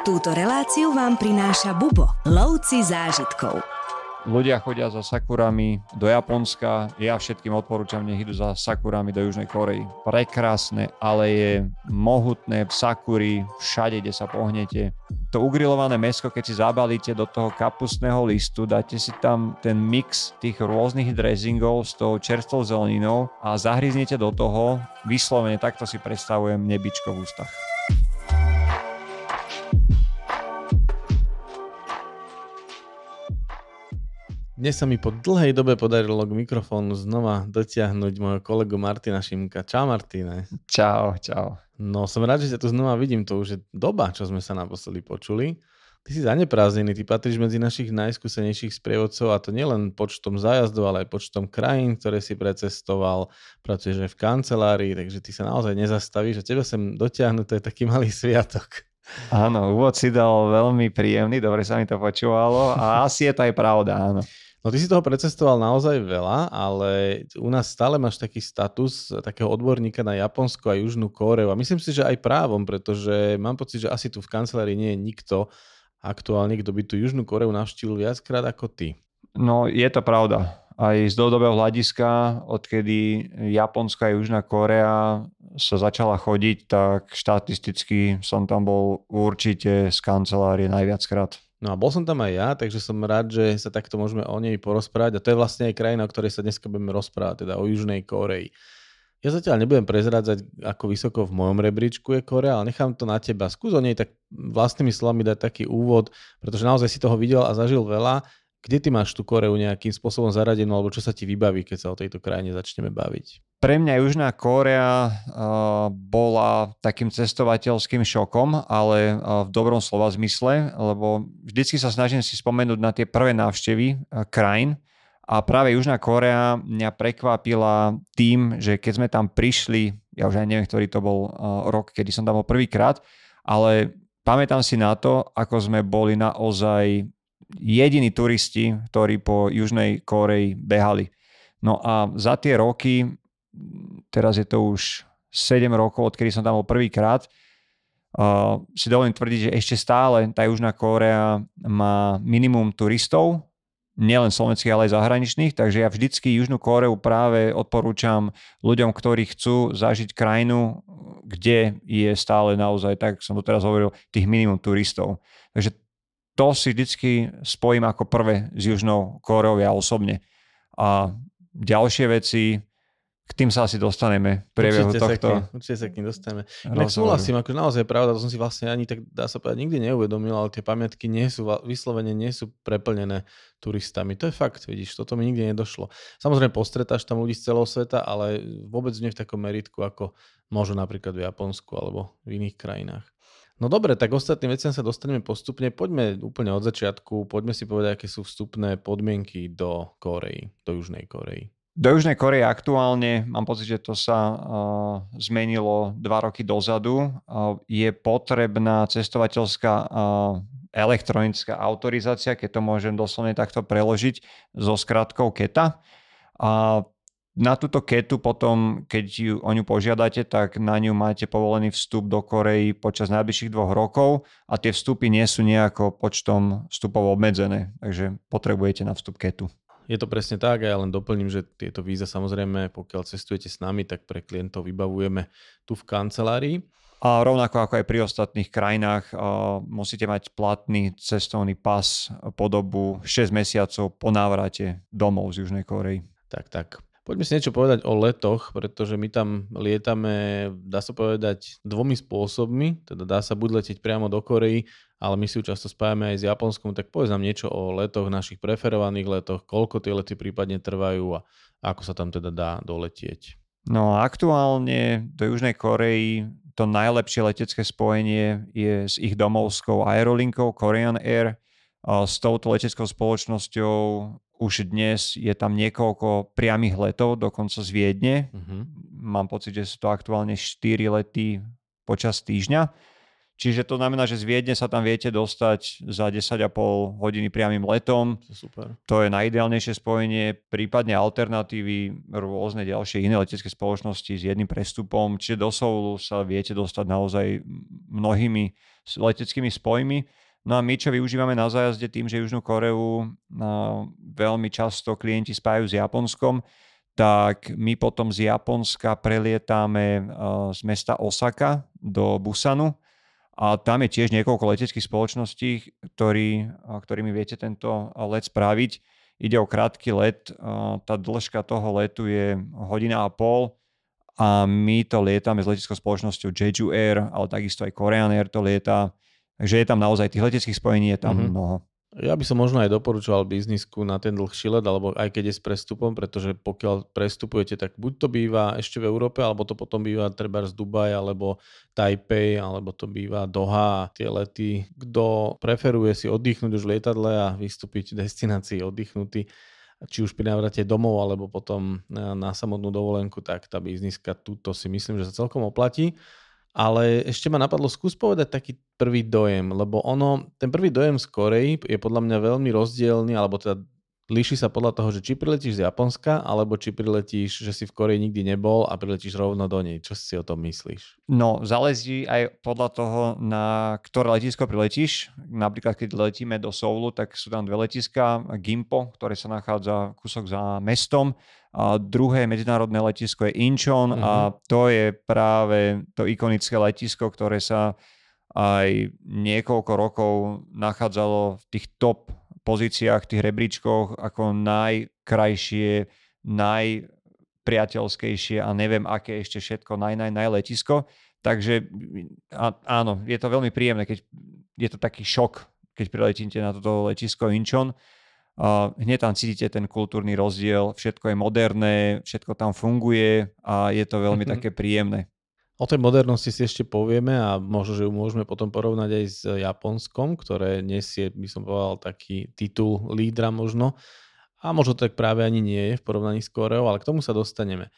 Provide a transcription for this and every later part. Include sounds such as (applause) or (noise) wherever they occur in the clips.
Túto reláciu vám prináša Bubo, lovci zážitkov. Ľudia chodia za sakurami do Japonska, ja všetkým odporúčam, nech idú za sakurami do Južnej Korei. Prekrásne, ale je mohutné, sakury, všade, kde sa pohnete. To ugrilované mesko, keď si zabalíte do toho kapustného listu, dáte si tam ten mix tých rôznych dressingov s tou čerstvou zeleninou a zahryznete do toho, vyslovene takto si predstavujem nebičko v ústach. Dnes sa mi po dlhej dobe podarilo k mikrofónu znova dotiahnuť môjho kolegu Martina Šimka. Čau Martine. Čau, čau. No som rád, že ťa tu znova vidím. To už je doba, čo sme sa naposledy počuli. Ty si zaneprázdnený, ty patríš medzi našich najskúsenejších sprievodcov a to nielen počtom zájazdov, ale aj počtom krajín, ktoré si precestoval, pracuješ aj v kancelárii, takže ty sa naozaj nezastavíš a teba sem dotiahnuť, to je taký malý sviatok. Áno, úvod si dal veľmi príjemný, dobre sa mi to počúvalo a asi je to aj pravda, áno. No ty si toho precestoval naozaj veľa, ale u nás stále máš taký status takého odborníka na Japonsko a Južnú Kóreu a myslím si, že aj právom, pretože mám pocit, že asi tu v kancelárii nie je nikto aktuálne, kto by tú Južnú Kóreu navštívil viackrát ako ty. No je to pravda. Aj z dlhodobého hľadiska, odkedy Japonska a Južná Korea sa začala chodiť, tak štatisticky som tam bol určite z kancelárie najviackrát. No a bol som tam aj ja, takže som rád, že sa takto môžeme o nej porozprávať. A to je vlastne aj krajina, o ktorej sa dneska budeme rozprávať, teda o Južnej Koreji. Ja zatiaľ nebudem prezrádzať, ako vysoko v mojom rebríčku je Korea, ale nechám to na teba. Skús o nej tak vlastnými slovami dať taký úvod, pretože naozaj si toho videl a zažil veľa. Kde ty máš tú Koreu nejakým spôsobom zaradenú, alebo čo sa ti vybaví, keď sa o tejto krajine začneme baviť? Pre mňa Južná Kórea uh, bola takým cestovateľským šokom, ale uh, v dobrom slova zmysle, lebo vždycky sa snažím si spomenúť na tie prvé návštevy uh, krajín a práve Južná Kórea mňa prekvapila tým, že keď sme tam prišli, ja už aj neviem, ktorý to bol rok, kedy som tam bol prvýkrát, ale pamätám si na to, ako sme boli naozaj jediní turisti, ktorí po Južnej Kóreji behali. No a za tie roky teraz je to už 7 rokov, odkedy som tam bol prvýkrát, uh, si dovolím tvrdiť, že ešte stále tá Južná Kórea má minimum turistov, nielen slovenských, ale aj zahraničných, takže ja vždycky Južnú Kóreu práve odporúčam ľuďom, ktorí chcú zažiť krajinu, kde je stále naozaj, tak som to teraz hovoril, tých minimum turistov. Takže to si vždycky spojím ako prvé s Južnou Kóreou ja osobne. A ďalšie veci, k tým sa asi dostaneme priebehu určite tohto. Sa kým, určite sa k tým dostaneme. Tak súhlasím, akože naozaj pravda, to som si vlastne ani tak dá sa povedať nikdy neuvedomil, ale tie pamiatky nie sú, vyslovene nie sú preplnené turistami. To je fakt, vidíš, toto mi nikdy nedošlo. Samozrejme postretáš tam ľudí z celého sveta, ale vôbec nie v takom meritku, ako možno napríklad v Japonsku alebo v iných krajinách. No dobre, tak ostatným veciam sa dostaneme postupne. Poďme úplne od začiatku, poďme si povedať, aké sú vstupné podmienky do Korei, do Južnej Korei. Do Južnej Koreje aktuálne, mám pocit, že to sa uh, zmenilo dva roky dozadu, uh, je potrebná cestovateľská uh, elektronická autorizácia, keď to môžem doslovne takto preložiť, so skratkou KETA. A na túto ketu potom, keď ju, o ňu požiadate, tak na ňu máte povolený vstup do Korei počas najbližších dvoch rokov a tie vstupy nie sú nejako počtom vstupov obmedzené, takže potrebujete na vstup ketu. Je to presne tak a ja len doplním, že tieto víza samozrejme, pokiaľ cestujete s nami, tak pre klientov vybavujeme tu v kancelárii. A rovnako ako aj pri ostatných krajinách musíte mať platný cestovný pas po dobu 6 mesiacov po návrate domov z Južnej Korei. Tak, tak. Poďme si niečo povedať o letoch, pretože my tam lietame, dá sa povedať, dvomi spôsobmi. Teda dá sa buď letieť priamo do Korei, ale my si ju často spájame aj s Japonskom, tak povedz nám niečo o letoch, našich preferovaných letoch, koľko tie lety prípadne trvajú a ako sa tam teda dá doletieť. No aktuálne do Južnej Korei to najlepšie letecké spojenie je s ich domovskou aerolinkou Korean Air. S touto leteckou spoločnosťou už dnes je tam niekoľko priamých letov, dokonca z Viedne. Uh-huh. Mám pocit, že sú to aktuálne 4 lety počas týždňa, Čiže to znamená, že z Viedne sa tam viete dostať za 10,5 hodiny priamým letom. Super. To je najideálnejšie spojenie, prípadne alternatívy, rôzne ďalšie iné letecké spoločnosti s jedným prestupom. Čiže do Soulu sa viete dostať naozaj mnohými leteckými spojmi. No a my, čo využívame na zájazde tým, že Južnú Koreu no, veľmi často klienti spájajú s Japonskom, tak my potom z Japonska prelietame z mesta Osaka do Busanu a tam je tiež niekoľko leteckých spoločností, ktorý, ktorými viete tento let spraviť. Ide o krátky let, tá dĺžka toho letu je hodina a pol a my to lietame s leteckou spoločnosťou Jeju Air, ale takisto aj Korean Air to lieta. Takže je tam naozaj tých leteckých spojení je tam mm-hmm. mnoho. Ja by som možno aj doporučoval biznisku na ten dlhší let, alebo aj keď je s prestupom, pretože pokiaľ prestupujete, tak buď to býva ešte v Európe, alebo to potom býva treba z Dubaj, alebo Taipei, alebo to býva Doha. Tie lety, kto preferuje si oddychnúť už v lietadle a vystúpiť v destinácii oddychnutý, či už pri návrate domov, alebo potom na samotnú dovolenku, tak tá bizniska túto si myslím, že sa celkom oplatí. Ale ešte ma napadlo, skús povedať taký prvý dojem, lebo ono, ten prvý dojem z Korei je podľa mňa veľmi rozdielný, alebo teda líši sa podľa toho, že či priletíš z Japonska, alebo či priletíš, že si v Koreji nikdy nebol a priletíš rovno do nej. Čo si o tom myslíš? No, záleží aj podľa toho, na ktoré letisko priletíš. Napríklad, keď letíme do Soulu, tak sú tam dve letiska. Gimpo, ktoré sa nachádza kúsok za mestom a druhé medzinárodné letisko je Incheon uh-huh. a mhm. to je práve to ikonické letisko, ktoré sa aj niekoľko rokov nachádzalo v tých top pozíciách, tých rebríčkoch ako najkrajšie, najpriateľskejšie a neviem aké ešte všetko, naj, naj, najletisko. Takže a, áno, je to veľmi príjemné, keď je to taký šok, keď priletíte na toto letisko Incheon hneď tam cítite ten kultúrny rozdiel, všetko je moderné, všetko tam funguje a je to veľmi mm-hmm. také príjemné. O tej modernosti si ešte povieme a možno, že ju môžeme potom porovnať aj s Japonskom, ktoré nesie, by som povedal, taký titul lídra možno. A možno tak práve ani nie je v porovnaní s Koreou, ale k tomu sa dostaneme.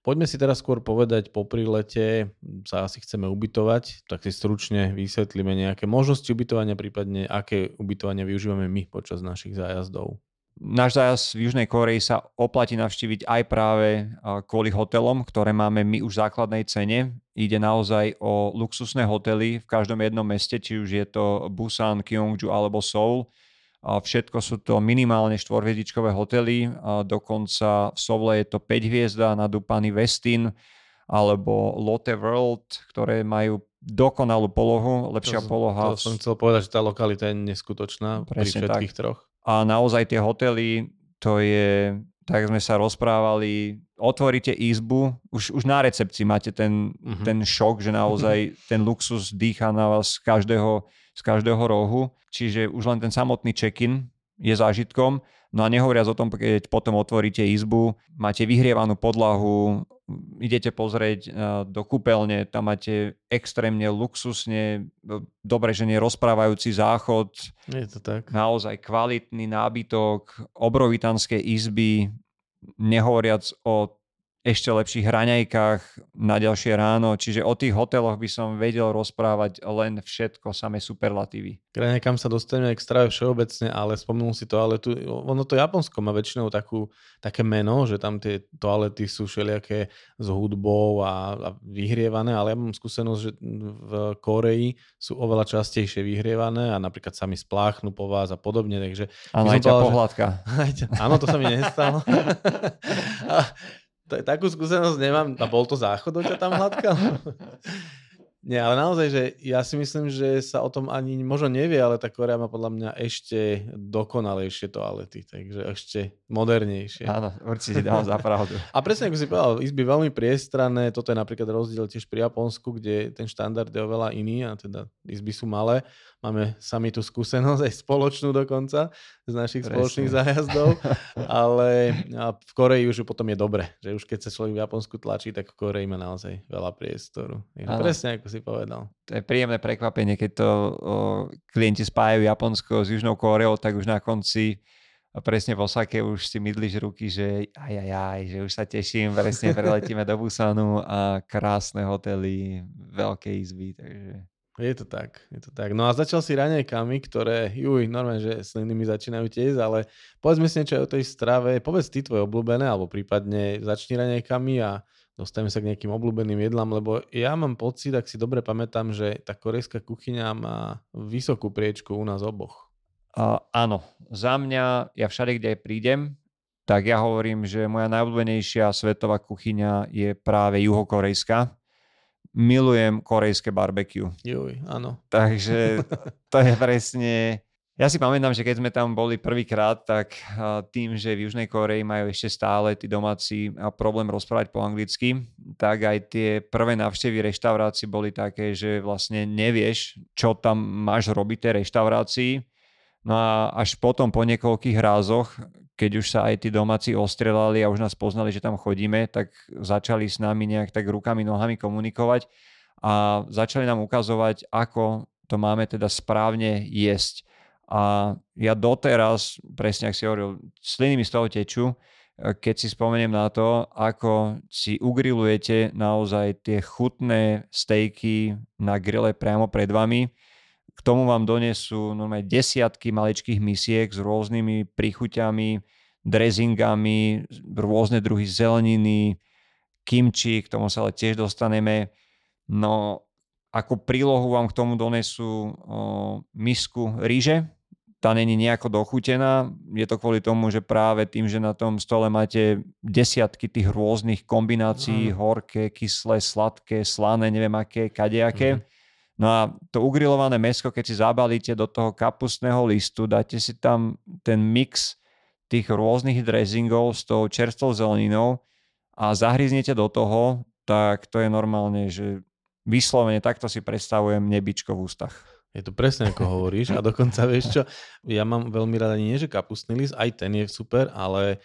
Poďme si teraz skôr povedať, po prílete sa asi chceme ubytovať, tak si stručne vysvetlíme nejaké možnosti ubytovania, prípadne aké ubytovania využívame my počas našich zájazdov. Náš zájazd v Južnej Koreji sa oplatí navštíviť aj práve kvôli hotelom, ktoré máme my už v základnej cene. Ide naozaj o luxusné hotely v každom jednom meste, či už je to Busan, Gyeongju alebo Seoul Všetko sú to minimálne štvorhviezdičkové hotely, dokonca v Sovle je to 5 hviezda na Dupany Westin alebo Lotte World, ktoré majú dokonalú polohu, lepšia to, poloha. To som chcel povedať, že tá lokalita je neskutočná Presne pri všetkých tak. troch. A naozaj tie hotely, to je, tak sme sa rozprávali, otvoríte izbu, už, už na recepcii máte ten, uh-huh. ten šok, že naozaj (laughs) ten luxus dýcha na vás z každého z každého rohu, čiže už len ten samotný check-in je zážitkom. No a nehovoriac o tom, keď potom otvoríte izbu, máte vyhrievanú podlahu, idete pozrieť e, do kúpeľne, tam máte extrémne luxusne, e, dobre, že nie rozprávajúci záchod. Je to tak. Naozaj kvalitný nábytok, obrovitanské izby, nehovoriac o ešte lepších hraňajkách na ďalšie ráno, čiže o tých hoteloch by som vedel rozprávať len všetko, samé superlatívy. K kam sa dostaneme extra všeobecne, ale spomenul si to, ale tu, ono to Japonsko má väčšinou takú, také meno, že tam tie toalety sú všelijaké s hudbou a, a vyhrievané, ale ja mám skúsenosť, že v Koreji sú oveľa častejšie vyhrievané a napríklad sa mi spláchnu po vás a podobne, takže... Áno, aj ťa pohľadka. (laughs) Áno, to sa mi nestalo. (laughs) takú skúsenosť nemám. A bol to záchod, ťa tam hladkal? (laughs) Nie, ale naozaj, že ja si myslím, že sa o tom ani možno nevie, ale tá Korea má podľa mňa ešte dokonalejšie toalety, takže ešte modernejšie. Áno, určite dám za pravdu. (laughs) A presne ako si povedal, izby veľmi priestranné, toto je napríklad rozdiel tiež pri Japonsku, kde ten štandard je oveľa iný a teda izby sú malé Máme sami tú skúsenosť, aj spoločnú dokonca z našich Presne. spoločných zájazdov, ale v Koreji už potom je dobre, že už keď sa človek v Japonsku tlačí, tak v Koreji má naozaj veľa priestoru. presne ako si povedal. To je príjemné prekvapenie, keď to o, klienti spájajú Japonsko s Južnou Koreou, tak už na konci a presne v Osake už si mydliš ruky, že aj, aj, aj, že už sa teším, presne preletíme do Busanu a krásne hotely, veľké izby, takže Je to tak, je to tak. No a začal si raňajkami, ktoré, juj, normálne, že sliny mi začínajú tiež, ale povedzme si niečo o tej strave, povedz ty tvoje obľúbené, alebo prípadne začni raňajkami a dostaneme sa k nejakým obľúbeným jedlám, lebo ja mám pocit, ak si dobre pamätám, že tá korejská kuchyňa má vysokú priečku u nás oboch. Uh, áno, za mňa, ja všade, kde prídem, tak ja hovorím, že moja najobľúbenejšia svetová kuchyňa je práve juhokorejská milujem korejské barbecue. Juj, áno. Takže (laughs) to je presne... Ja si pamätám, že keď sme tam boli prvýkrát, tak tým, že v Južnej Koreji majú ešte stále tí domáci problém rozprávať po anglicky, tak aj tie prvé návštevy reštaurácií boli také, že vlastne nevieš, čo tam máš robiť tej reštaurácii. No a až potom po niekoľkých rázoch, keď už sa aj tí domáci ostrelali a už nás poznali, že tam chodíme, tak začali s nami nejak tak rukami, nohami komunikovať a začali nám ukazovať, ako to máme teda správne jesť. A ja doteraz, presne ak si hovoril, sliny mi z toho tečú, keď si spomeniem na to, ako si ugrilujete naozaj tie chutné stejky na grille priamo pred vami. Tomu vám donesú normálne desiatky maličkých misiek s rôznymi príchuťami, dressingami, rôzne druhy zeleniny, kimči, k tomu sa ale tiež dostaneme. No ako prílohu vám k tomu donesú o, misku ríže, tá není nejako dochutená. Je to kvôli tomu, že práve tým, že na tom stole máte desiatky tých rôznych kombinácií, mm. horké, kyslé, sladké, slané, neviem aké, kadejaké. Mm. No a to ugrilované mesko, keď si zabalíte do toho kapustného listu, dáte si tam ten mix tých rôznych dressingov s tou čerstvou zeleninou a zahryznete do toho, tak to je normálne, že vyslovene takto si predstavujem nebičko v ústach. Je to presne ako hovoríš a dokonca vieš čo, ja mám veľmi rád ani nie, že kapustný list, aj ten je super, ale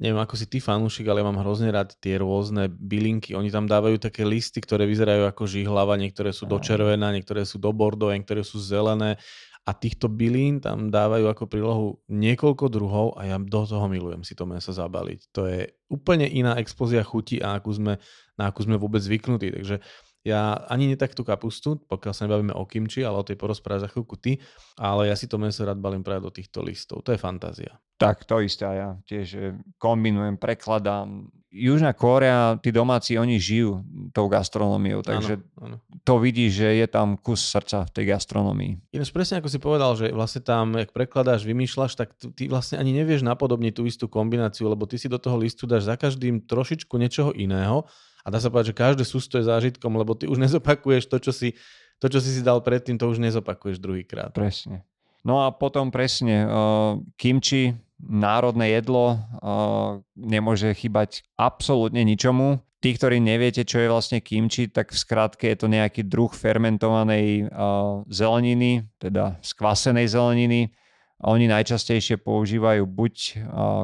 neviem ako si ty fanúšik, ale ja mám hrozne rád tie rôzne bylinky. Oni tam dávajú také listy, ktoré vyzerajú ako žihlava, niektoré sú do červená, niektoré sú do bordové, niektoré sú zelené a týchto bylín tam dávajú ako prílohu niekoľko druhov a ja do toho milujem si to meso zabaliť. To je úplne iná expozia chuti, a akú sme, na akú sme vôbec zvyknutí. Takže ja ani netak tú kapustu, pokiaľ sa nebavíme o kimči, ale o tej porozpráve za chvíľku ty, ale ja si to meso rád balím práve do týchto listov. To je fantázia. Tak, to isté ja tiež eh, kombinujem, prekladám. Južná Kórea, tí domáci, oni žijú tou gastronómiou, takže ano, ano. to vidí, že je tam kus srdca v tej gastronómii. Ináč presne ako si povedal, že vlastne tam, jak prekladáš, vymýšľaš, tak ty vlastne ani nevieš napodobniť tú istú kombináciu, lebo ty si do toho listu dáš za každým trošičku niečoho iného a dá sa povedať, že každé sústo je zážitkom, lebo ty už nezopakuješ to, čo si, to, čo si si dal predtým, to už nezopakuješ druhýkrát. Presne. No a potom presne uh, kimči, národné jedlo, uh, nemôže chýbať absolútne ničomu. Tí, ktorí neviete, čo je vlastne kimči, tak v skratke je to nejaký druh fermentovanej uh, zeleniny, teda skvasenej zeleniny, oni najčastejšie používajú buď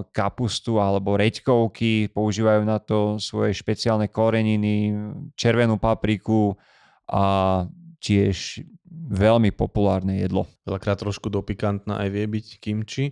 kapustu alebo reďkovky, používajú na to svoje špeciálne koreniny, červenú papriku a tiež veľmi populárne jedlo. Veľakrát trošku dopikantná aj vie byť kimči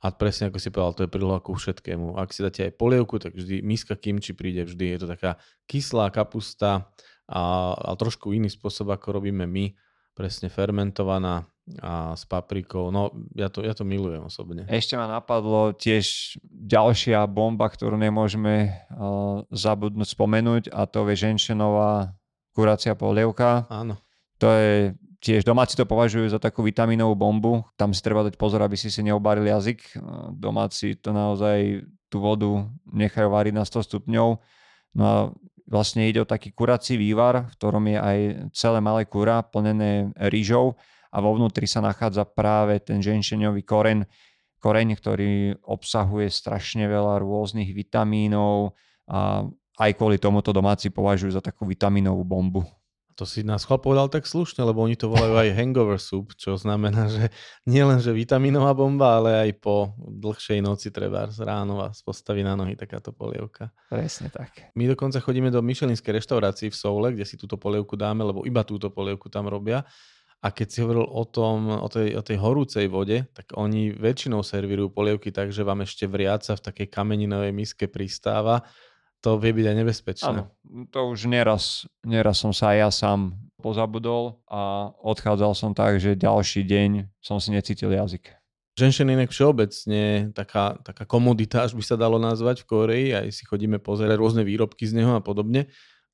a presne ako si povedal, to je príloha ku všetkému. Ak si dáte aj polievku, tak vždy miska kimči príde vždy. Je to taká kyslá kapusta a, a trošku iný spôsob, ako robíme my. Presne fermentovaná a s paprikou. No, ja to, ja to milujem osobne. Ešte ma napadlo tiež ďalšia bomba, ktorú nemôžeme uh, zabudnúť spomenúť a to je ženšenová kuracia polievka. Áno. To je tiež domáci to považujú za takú vitaminovú bombu. Tam si treba dať pozor, aby si si neobaril jazyk. Domáci to naozaj tú vodu nechajú variť na 100 stupňov. No a vlastne ide o taký kurací vývar, v ktorom je aj celé malé kura plnené rýžou a vo vnútri sa nachádza práve ten ženšeňový koreň, koreň, ktorý obsahuje strašne veľa rôznych vitamínov a aj kvôli tomuto domáci považujú za takú vitamínovú bombu. To si nás chval povedal tak slušne, lebo oni to volajú aj hangover soup, čo znamená, že nie len, že vitamínová bomba, ale aj po dlhšej noci treba z ráno vás postaví na nohy takáto polievka. Presne tak. My dokonca chodíme do Michelinskej reštaurácii v Soule, kde si túto polievku dáme, lebo iba túto polievku tam robia a keď si hovoril o, tom, o, tej, o tej horúcej vode, tak oni väčšinou servírujú polievky tak, že vám ešte vriaca v takej kameninovej miske pristáva. To vie byť aj nebezpečné. Áno, to už neraz, neraz som sa aj ja sám pozabudol a odchádzal som tak, že ďalší deň som si necítil jazyk. Ženšen inak všeobecne taká, taká komodita, až by sa dalo nazvať v Koreji, aj si chodíme pozerať rôzne výrobky z neho a podobne.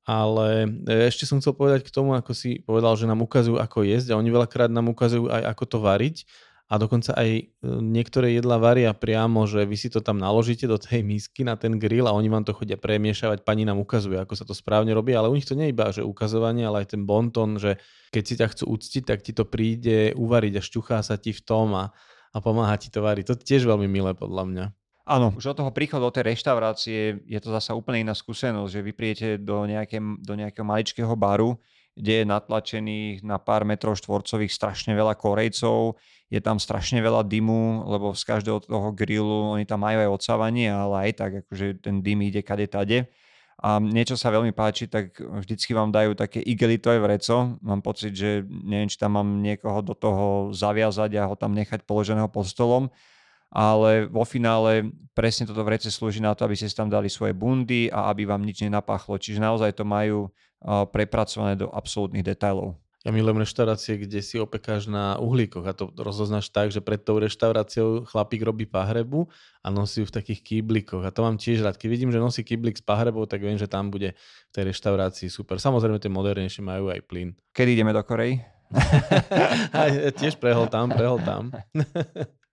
Ale e, ešte som chcel povedať k tomu, ako si povedal, že nám ukazujú, ako jesť a oni veľakrát nám ukazujú aj, ako to variť a dokonca aj e, niektoré jedla varia priamo, že vy si to tam naložíte do tej misky na ten grill a oni vám to chodia premiešavať, pani nám ukazuje, ako sa to správne robí, ale u nich to nie je iba, že ukazovanie, ale aj ten bonton, že keď si ťa chcú uctiť, tak ti to príde uvariť a šťuchá sa ti v tom a, a pomáha ti to variť. To je tiež veľmi milé podľa mňa. Áno, už od toho príchodu do tej reštaurácie je to zasa úplne iná skúsenosť, že vy príjete do, nejaké, do nejakého maličkého baru, kde je natlačených na pár metrov štvorcových strašne veľa Korejcov, je tam strašne veľa dymu, lebo z každého toho grillu oni tam majú aj odsávanie, ale aj tak, akože ten dym ide kade tade. A niečo sa veľmi páči, tak vždycky vám dajú také igelitové vreco. Mám pocit, že neviem, či tam mám niekoho do toho zaviazať a ho tam nechať položeného pod stolom ale vo finále presne toto vrece slúži na to, aby ste tam dali svoje bundy a aby vám nič nenapachlo. Čiže naozaj to majú prepracované do absolútnych detailov. Ja milujem reštaurácie, kde si opekáš na uhlíkoch a to rozoznáš tak, že pred tou reštauráciou chlapík robí pahrebu a nosí ju v takých kýblikoch. A to mám tiež rád. Keď vidím, že nosí kýblik s pahrebou, tak viem, že tam bude v tej reštaurácii super. Samozrejme, tie modernejšie majú aj plyn. Kedy ideme do Korei? (laughs) tiež prehol tam, prehol tam. (laughs)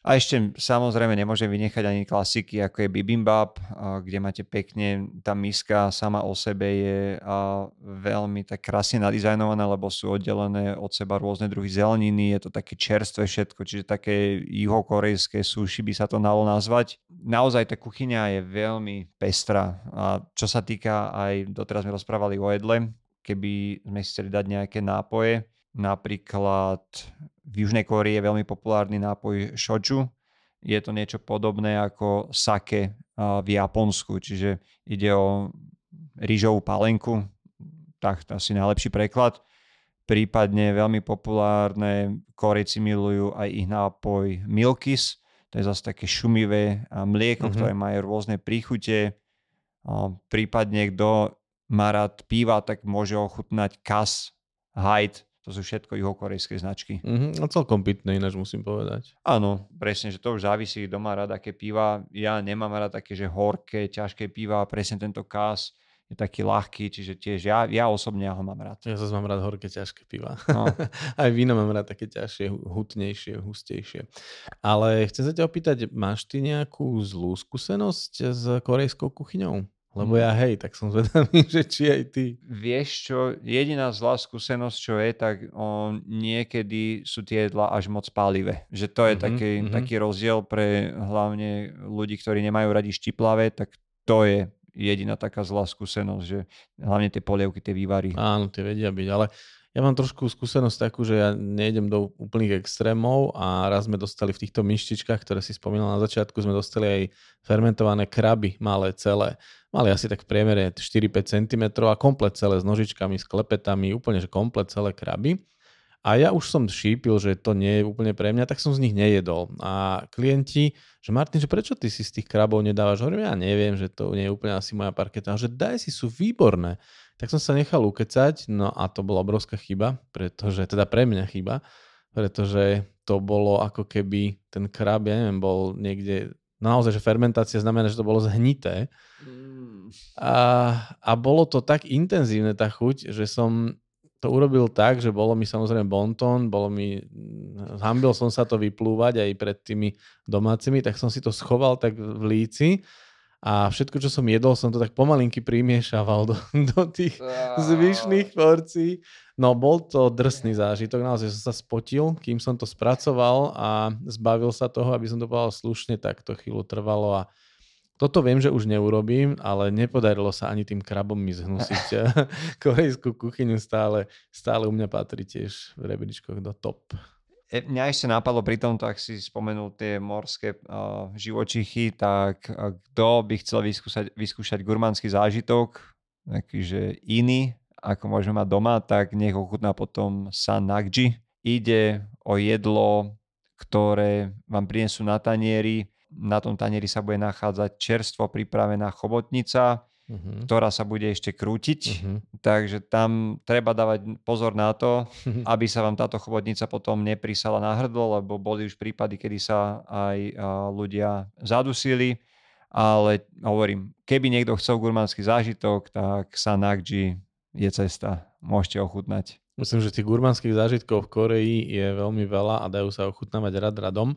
A ešte samozrejme nemôžem vynechať ani klasiky, ako je bibimbap, kde máte pekne, tá miska sama o sebe je veľmi tak krásne nadizajnovaná, lebo sú oddelené od seba rôzne druhy zeleniny, je to také čerstvé všetko, čiže také juhokorejské sushi by sa to dalo nazvať. Naozaj tá kuchyňa je veľmi pestrá. A čo sa týka aj, doteraz sme rozprávali o jedle, keby sme chceli dať nejaké nápoje, napríklad v Južnej Kórii je veľmi populárny nápoj shoju. Je to niečo podobné ako sake v Japonsku, čiže ide o rýžovú palenku, tak to asi najlepší preklad. Prípadne veľmi populárne, Korejci milujú aj ich nápoj Milkis, to je zase také šumivé mlieko, mm-hmm. ktoré majú rôzne príchute. Prípadne kto má rád piva, tak môže ochutnať Kas, Hyde, to sú všetko juhokorejské značky. Mm-hmm, a celkom pitné ináč musím povedať. Áno, presne, že to už závisí, kto má rád aké piva. Ja nemám rád také, že horké, ťažké piva, presne tento kás je taký ľahký, čiže tiež ja, ja osobne ho mám rád. Ja zase mám rád horké, ťažké piva. No. (laughs) Aj víno mám rád také ťažšie, hutnejšie, hustejšie. Ale chcem sa ťa opýtať, máš ty nejakú zlú skúsenosť s korejskou kuchyňou? Lebo ja hej, tak som zvedavý, (laughs) že či aj ty. Vieš čo, jediná zlá skúsenosť, čo je, tak on, niekedy sú tie jedla až moc pálivé. Že to je mm-hmm, taký, mm-hmm. taký rozdiel pre hlavne ľudí, ktorí nemajú radi štiplavé, tak to je jediná taká zlá skúsenosť, že hlavne tie polievky, tie vývary. Áno, tie vedia byť, ale ja mám trošku skúsenosť takú, že ja nejdem do úplných extrémov a raz sme dostali v týchto myštičkách, ktoré si spomínal na začiatku, sme dostali aj fermentované kraby, malé, celé. Mali asi tak v priemere 4-5 cm a komplet celé s nožičkami, s klepetami, úplne že komplet celé kraby. A ja už som šípil, že to nie je úplne pre mňa, tak som z nich nejedol. A klienti, že Martin, že prečo ty si z tých krabov nedávaš? Hovorím, ja neviem, že to nie je úplne asi moja parketa. Že daj si, sú výborné. Tak som sa nechal ukecať, no a to bola obrovská chyba, pretože, teda pre mňa chyba, pretože to bolo ako keby ten krab, ja neviem, bol niekde, no naozaj, že fermentácia znamená, že to bolo zhnité. Mm. A, a bolo to tak intenzívne tá chuť, že som to urobil tak, že bolo mi samozrejme bonton, bolo mi, hambil som sa to vyplúvať aj pred tými domácimi, tak som si to schoval tak v líci a všetko, čo som jedol, som to tak pomalinky primiešaval do, do tých zvyšných porcií. No bol to drsný zážitok, naozaj som sa spotil, kým som to spracoval a zbavil sa toho, aby som to povedal slušne, tak to chvíľu trvalo a toto viem, že už neurobím, ale nepodarilo sa ani tým krabom mi zhnusiť. (laughs) Korejskú kuchyňu stále, stále u mňa patrí tiež v rebríčkoch do top. E, mňa ešte napadlo pri tomto, ak si spomenul tie morské uh, živočichy, tak uh, kto by chcel vyskúšať, vyskúšať gurmánsky zážitok, takýže iný, ako môžeme mať doma, tak nech ochutná potom san nakji. Ide o jedlo, ktoré vám prinesú na tanieri na tom tanieri sa bude nachádzať čerstvo pripravená chobotnica, uh-huh. ktorá sa bude ešte krútiť. Uh-huh. Takže tam treba dávať pozor na to, (laughs) aby sa vám táto chobotnica potom neprisala na hrdlo, lebo boli už prípady, kedy sa aj ľudia zadusili. Ale hovorím, keby niekto chcel gurmánsky zážitok, tak Sanakji je cesta. Môžete ochutnať. Myslím, že tých gurmanských zážitkov v Koreji je veľmi veľa a dajú sa ochutnávať rad radom.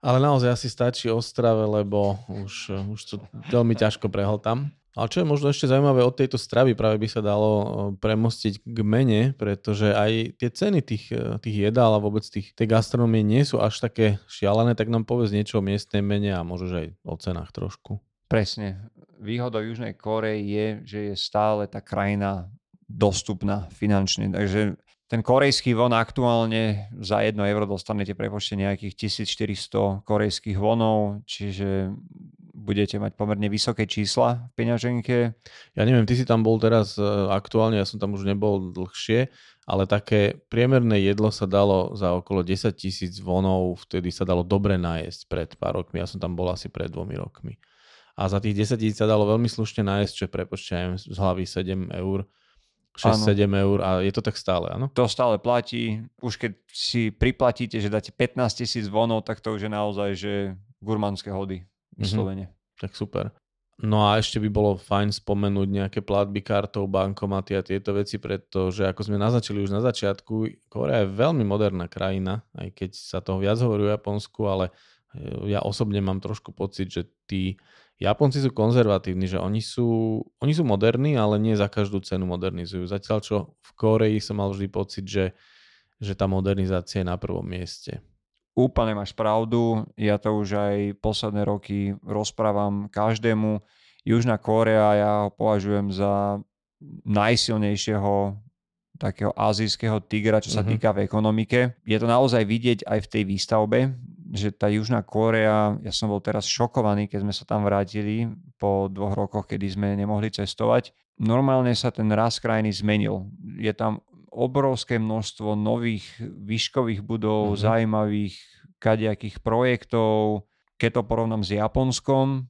Ale naozaj asi stačí Ostrave, lebo už, už to veľmi ťažko prehltám. Ale čo je možno ešte zaujímavé od tejto stravy, práve by sa dalo premostiť k mene, pretože aj tie ceny tých, e, tých jedál a vôbec tých, tej gastronomie nie sú až také šialené, tak nám povedz niečo o miestnej mene a možno aj o cenách trošku. Presne. Výhodou Južnej Korei je, že je stále tá krajina dostupná finančne. Takže ten korejský von aktuálne za 1 euro dostanete prepočte nejakých 1400 korejských vonov, čiže budete mať pomerne vysoké čísla v peňaženke. Ja neviem, ty si tam bol teraz e, aktuálne, ja som tam už nebol dlhšie, ale také priemerné jedlo sa dalo za okolo 10 tisíc vonov, vtedy sa dalo dobre nájsť pred pár rokmi, ja som tam bol asi pred dvomi rokmi. A za tých 10 tisíc sa dalo veľmi slušne nájsť, čo prepočte z hlavy 7 eur 6-7 eur a je to tak stále, áno? To stále platí. Už keď si priplatíte, že dáte 15 tisíc vonov, tak to už je naozaj, že gurmanské hody. Vyslovene. Mm-hmm. Tak super. No a ešte by bolo fajn spomenúť nejaké platby kartou, bankomaty a tieto veci, pretože ako sme naznačili už na začiatku, Korea je veľmi moderná krajina, aj keď sa toho viac hovorí o Japonsku, ale e, ja osobne mám trošku pocit, že tí Japonci sú konzervatívni, že oni sú, oni sú moderní, ale nie za každú cenu modernizujú. Zatiaľ čo v Koreji som mal vždy pocit, že, že tá modernizácia je na prvom mieste. Úplne máš pravdu, ja to už aj posledné roky rozprávam každému. Južná Kórea ja ho považujem za najsilnejšieho takého azijského tigra, čo sa mm-hmm. týka v ekonomike. Je to naozaj vidieť aj v tej výstavbe že tá Južná Kórea, ja som bol teraz šokovaný, keď sme sa tam vrátili po dvoch rokoch, kedy sme nemohli cestovať. Normálne sa ten raz krajiny zmenil. Je tam obrovské množstvo nových výškových budov, mm-hmm. zaujímavých kadejakých projektov. Keď to porovnám s Japonskom,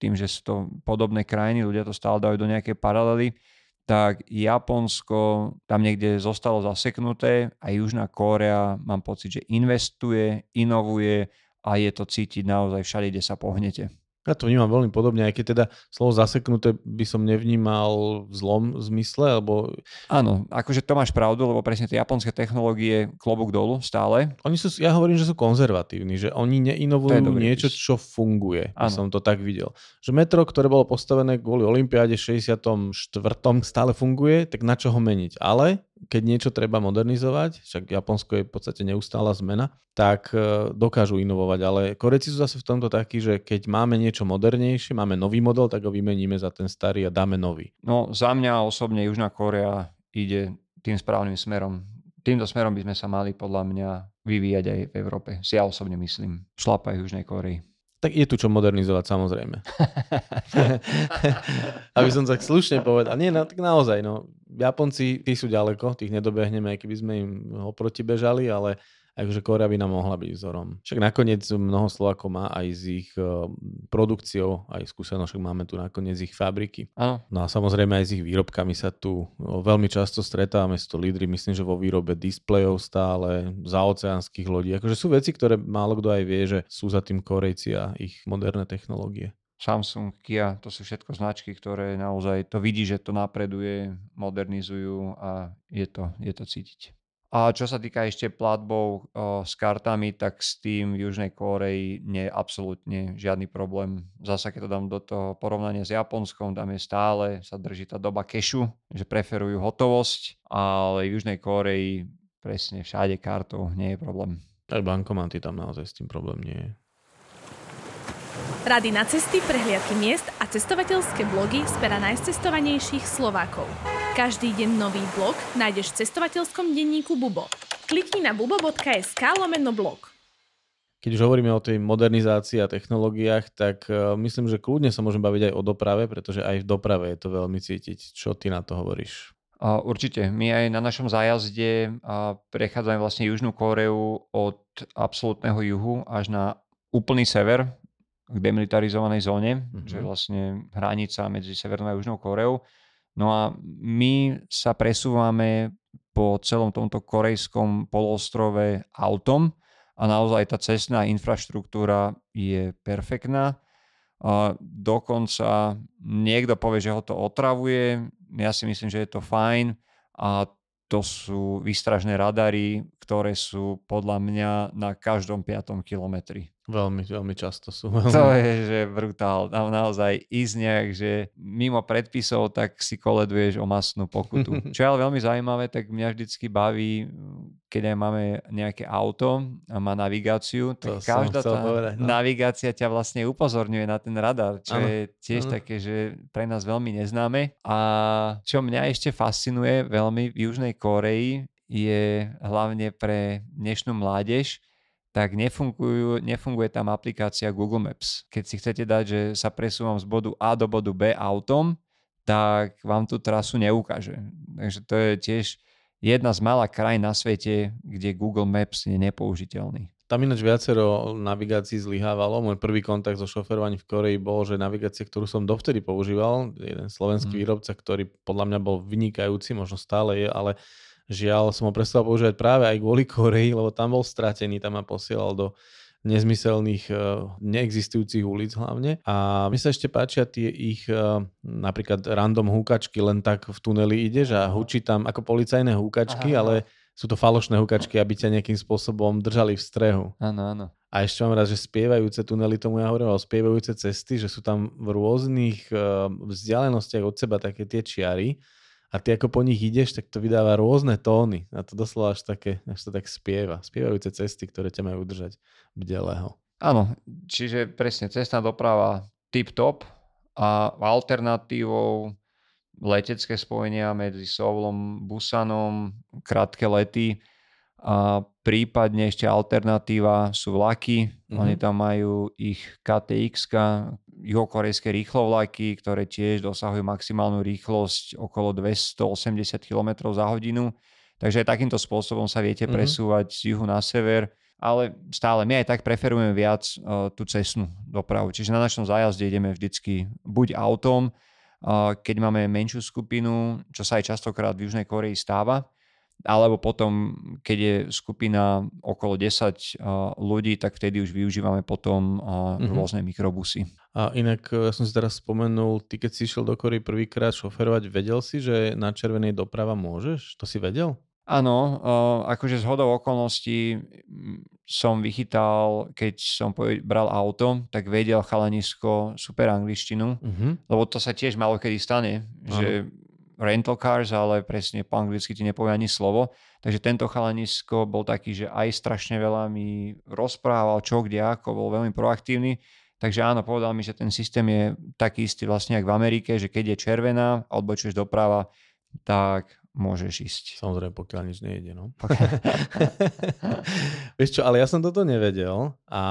tým, že sú to podobné krajiny, ľudia to stále dajú do nejaké paralely, tak Japonsko tam niekde zostalo zaseknuté a Južná Kórea mám pocit, že investuje, inovuje a je to cítiť naozaj všade, kde sa pohnete. Ja to vnímam veľmi podobne, aj keď teda slovo zaseknuté by som nevnímal v zlom zmysle, alebo... Áno, akože to máš pravdu, lebo presne tie japonské technológie klobúk dolu stále. Oni sú, ja hovorím, že sú konzervatívni, že oni neinovujú niečo, čo funguje, by som to tak videl. Že metro, ktoré bolo postavené kvôli Olympiáde 64. stále funguje, tak na čo ho meniť? Ale keď niečo treba modernizovať, však Japonsko je v podstate neustála zmena, tak e, dokážu inovovať. Ale Koreci sú zase v tomto takí, že keď máme niečo modernejšie, máme nový model, tak ho vymeníme za ten starý a dáme nový. No za mňa osobne Južná Korea ide tým správnym smerom. Týmto smerom by sme sa mali podľa mňa vyvíjať aj v Európe. Si ja osobne myslím. Šlapaj Južnej Koreji. Tak je tu čo modernizovať samozrejme. (laughs) Aby som tak slušne povedal. Nie, no, tak naozaj, no. Japonci, tí sú ďaleko, tých nedobehneme, aj keby sme im oproti bežali, ale Takže Korea by nám mohla byť vzorom. Však nakoniec mnoho Slovákov má aj s ich eh, produkciou, aj skúsenosť, máme tu nakoniec ich fabriky. Áno. No a samozrejme aj s ich výrobkami sa tu veľmi často stretávame, sú to lídry, myslím, že vo výrobe displejov stále, za oceánskych lodí. Akože sú veci, ktoré málo kto aj vie, že sú za tým Korejci a ich moderné technológie. Samsung, Kia, to sú všetko značky, ktoré naozaj to vidí, že to napreduje, modernizujú a je to, je to cítiť. A čo sa týka ešte platbou o, s kartami, tak s tým v Južnej Kóreji nie je absolútne žiadny problém. Zasa keď to dám do toho porovnania s Japonskom, tam je stále, sa drží tá doba kešu, že preferujú hotovosť, ale v Južnej Kóreji presne všade kartou nie je problém. Aj bankomaty tam naozaj s tým problém nie je. Rady na cesty, prehliadky miest a cestovateľské blogy z pera najcestovanejších Slovákov. Každý deň nový blog nájdeš v cestovateľskom denníku Bubo. Klikni na bubo.sk lomeno blog. Keď už hovoríme o tej modernizácii a technológiách, tak uh, myslím, že kľudne sa môžeme baviť aj o doprave, pretože aj v doprave je to veľmi cítiť. Čo ty na to hovoríš? Určite. My aj na našom zájazde prechádzame vlastne Južnú Kóreu od absolútneho juhu až na úplný sever k demilitarizovanej zóne, mm-hmm. čo je vlastne hranica medzi Severnou a Južnou Koreou. No a my sa presúvame po celom tomto korejskom poloostrove autom a naozaj tá cestná infraštruktúra je perfektná. A dokonca niekto povie, že ho to otravuje, ja si myslím, že je to fajn a to sú výstražné radary, ktoré sú podľa mňa na každom piatom kilometri. Veľmi, veľmi často sú. To je, že brutál. Tam naozaj ísť nejak, že mimo predpisov, tak si koleduješ o masnú pokutu. (laughs) Čo je ale veľmi zaujímavé, tak mňa vždycky baví, keď aj máme nejaké auto a má navigáciu, To tak som každá tá povedať, no. navigácia ťa vlastne upozorňuje na ten radar, čo Áno, je tiež áno. také, že pre nás veľmi neznáme. A čo mňa ešte fascinuje veľmi v Južnej Koreji, je hlavne pre dnešnú mládež, tak nefungujú, nefunguje tam aplikácia Google Maps. Keď si chcete dať, že sa presúvam z bodu A do bodu B autom, tak vám tú trasu neukáže. Takže to je tiež jedna z mála krajín na svete, kde Google Maps je nepoužiteľný. Tam ináč viacero navigácií zlyhávalo. Môj prvý kontakt so šoferovaním v Koreji bol, že navigácia, ktorú som dovtedy používal, jeden slovenský Mm. výrobca, ktorý podľa mňa bol vynikajúci, možno stále je, ale žiaľ som ho prestal používať práve aj kvôli Koreji, lebo tam bol stratený, tam ma posielal do nezmyselných, eh, neexistujúcich ulic hlavne. A mi sa ešte páčia tie ich eh, napríklad random húkačky, len tak v tuneli ideš a hučí tam ako policajné húkačky, Aha, ale sú to falošné húkačky, aby ťa nejakým spôsobom držali v strehu. Áno, áno. A ešte mám rád, že spievajúce tunely, tomu ja hovorím, ale spievajúce cesty, že sú tam v rôznych uh, vzdialenostiach od seba také tie čiary a ty ako po nich ideš, tak to vydáva rôzne tóny a to doslova až, také, až to tak spieva. Spievajúce cesty, ktoré ťa majú udržať bdelého. Áno, čiže presne cestná doprava tip-top a alternatívou letecké spojenia medzi Soulom, Busanom, krátke lety a prípadne ešte alternatíva sú vlaky. Mhm. Oni tam majú ich KTX, juhokorejské rýchlovlaky, ktoré tiež dosahujú maximálnu rýchlosť okolo 280 km za hodinu. Takže aj takýmto spôsobom sa viete Mhm. presúvať z juhu na sever ale stále my aj tak preferujeme viac uh, tú cestnú dopravu. Čiže na našom zájazde ideme vždycky buď autom, uh, keď máme menšiu skupinu, čo sa aj častokrát v Južnej Koreji stáva, alebo potom, keď je skupina okolo 10 uh, ľudí, tak vtedy už využívame potom uh, Mhm. rôzne mikrobusy. A inak eh, ja som si teraz spomenul, ty keď si išiel do Korei prvýkrát šoferovať, vedel si, že na červenej doprava môžeš? To si vedel? Áno, akože z hodou okolností mm, som vychytal, keď som bral auto, tak vedel chalanisko super angličtinu, Uh-huh. lebo to sa tiež malo kedy stane, že rental cars, ale presne po anglicky ti nepovie ani slovo. Takže tento chalanisko bol taký, že aj strašne veľa mi rozprával, čo kde ako, bol veľmi proaktívny. Takže áno, povedal mi, že ten systém je taký istý vlastne ako v Amerike, že keď je červená alebo čo je doprava, tak môžeš ísť. Samozrejme, pokiaľ nič nejde, no. (laughs) Vieš čo, ale ja som toto nevedel a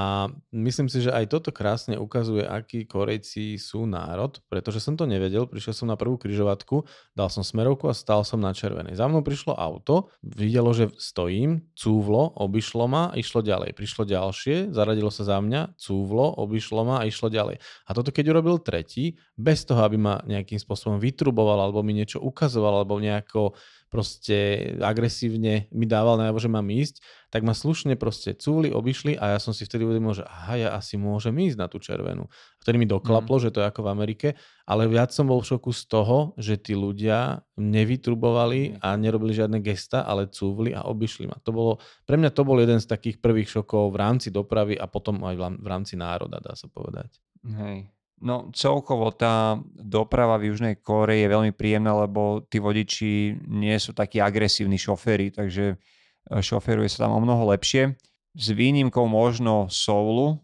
myslím si, že aj toto krásne ukazuje, akí Korejci sú národ, pretože som to nevedel, prišiel som na prvú kryžovatku, dal som smerovku a stál som na červenej. Za mnou prišlo auto, videlo, že stojím, cúvlo, obišlo ma, išlo ďalej. Prišlo ďalšie, zaradilo sa za mňa, cúvlo, obišlo ma a išlo ďalej. A toto keď urobil tretí, bez toho, aby ma nejakým spôsobom vytruboval alebo mi niečo ukazoval alebo nejako proste agresívne mi dával najavo, že mám ísť, tak ma slušne proste cúvli, obišli a ja som si vtedy uvedomil, že aha, ja asi môžem ísť na tú červenú. Vtedy mi doklaplo, mm. že to je ako v Amerike, ale viac som bol v šoku z toho, že tí ľudia nevytrubovali a nerobili žiadne gesta, ale cúvli a obišli ma. To bolo, pre mňa to bol jeden z takých prvých šokov v rámci dopravy a potom aj v rámci národa, dá sa povedať. Hej. No celkovo tá doprava v Južnej Kóre je veľmi príjemná, lebo tí vodiči nie sú takí agresívni šoféry, takže šoferuje sa tam o mnoho lepšie. S výnimkou možno Soulu,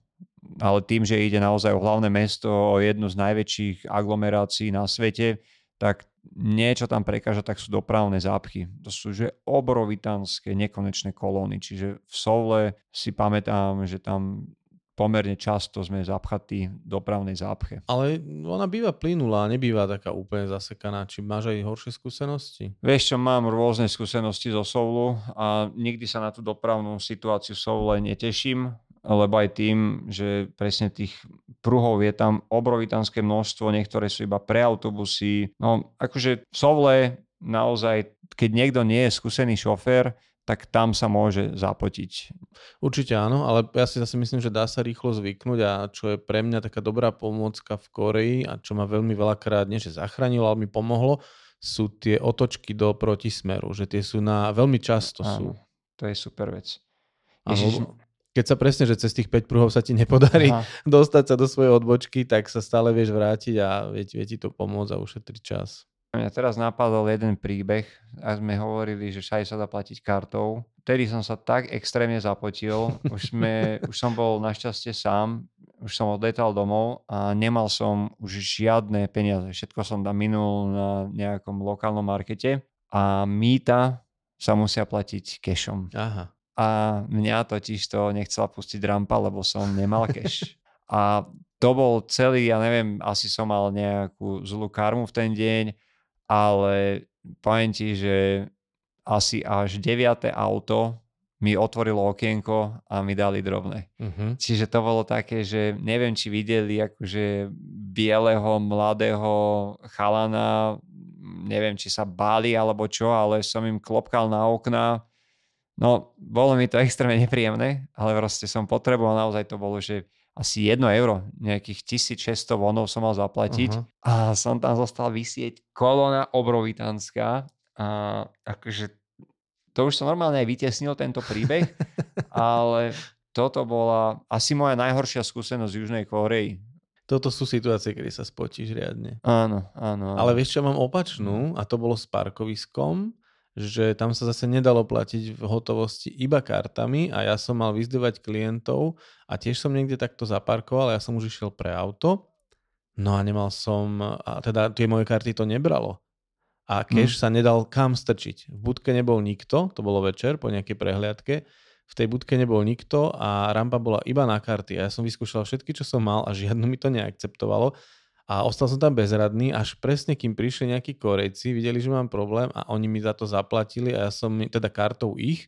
ale tým, že ide naozaj o hlavné mesto, o jednu z najväčších aglomerácií na svete, tak niečo tam prekáža, tak sú dopravné zápchy. To sú že obrovitánske nekonečné kolóny, čiže v Soule si pamätám, že tam pomerne často sme zapchatí v dopravnej zápche. Ale ona býva plynulá, nebýva taká úplne zasekaná. Či máš aj horšie skúsenosti? Vieš čo, mám rôzne skúsenosti zo Soulu a nikdy sa na tú dopravnú situáciu v Soule neteším. lebo aj tým, že presne tých pruhov je tam obrovitánske množstvo, niektoré sú iba pre autobusy. No akože v Sovle naozaj, keď niekto nie je skúsený šofér, tak tam sa môže zapotiť. Určite áno, ale ja si zase myslím, že dá sa rýchlo zvyknúť a čo je pre mňa taká dobrá pomôcka v Koreji a čo ma veľmi veľakrát nie že zachránilo, ale mi pomohlo, sú tie otočky do protismeru, že tie sú na veľmi často sú. Áno, to je super vec. Ježiš... keď sa presne, že cez tých 5 pruhov sa ti nepodarí Aha. dostať sa do svojej odbočky, tak sa stále vieš vrátiť a vie, vie ti to pomôcť a ušetriť čas. Mňa teraz napadol jeden príbeh a sme hovorili, že všade sa dá platiť kartou. Vtedy som sa tak extrémne zapotil, už, sme, (laughs) už som bol našťastie sám, už som odletal domov a nemal som už žiadne peniaze. Všetko som tam minul na nejakom lokálnom markete a mýta sa musia platiť cashom. Aha. A mňa totiž to nechcela pustiť rampa, lebo som nemal cash. (laughs) a to bol celý, ja neviem, asi som mal nejakú zlú karmu v ten deň ale poviem ti, že asi až 9. auto mi otvorilo okienko a mi dali drobné. Uh-huh. Čiže to bolo také, že neviem, či videli akože bieleho, mladého chalana, neviem, či sa báli alebo čo, ale som im klopkal na okna. No, bolo mi to (laughs) extrémne nepríjemné, ale proste som potreboval, naozaj to bolo, že asi 1 euro, nejakých 1600 vonov som mal zaplatiť uh-huh. a som tam zostal vysieť kolona obrovitánska a akože to už som normálne aj vytesnil tento príbeh, (laughs) ale toto bola asi moja najhoršia skúsenosť z Južnej Koreji. Toto sú situácie, kedy sa spotíš riadne. Áno, áno, áno. Ale vieš čo, mám opačnú a to bolo s parkoviskom že tam sa zase nedalo platiť v hotovosti iba kartami a ja som mal vyzdevať klientov a tiež som niekde takto zaparkoval, ja som už išiel pre auto, no a nemal som, a teda tie moje karty to nebralo. A cash hmm. sa nedal kam strčiť. V budke nebol nikto, to bolo večer po nejakej prehliadke, v tej budke nebol nikto a rampa bola iba na karty. A ja som vyskúšal všetky, čo som mal a žiadnu mi to neakceptovalo a ostal som tam bezradný, až presne kým prišli nejakí Korejci, videli, že mám problém a oni mi za to zaplatili a ja som teda kartou ich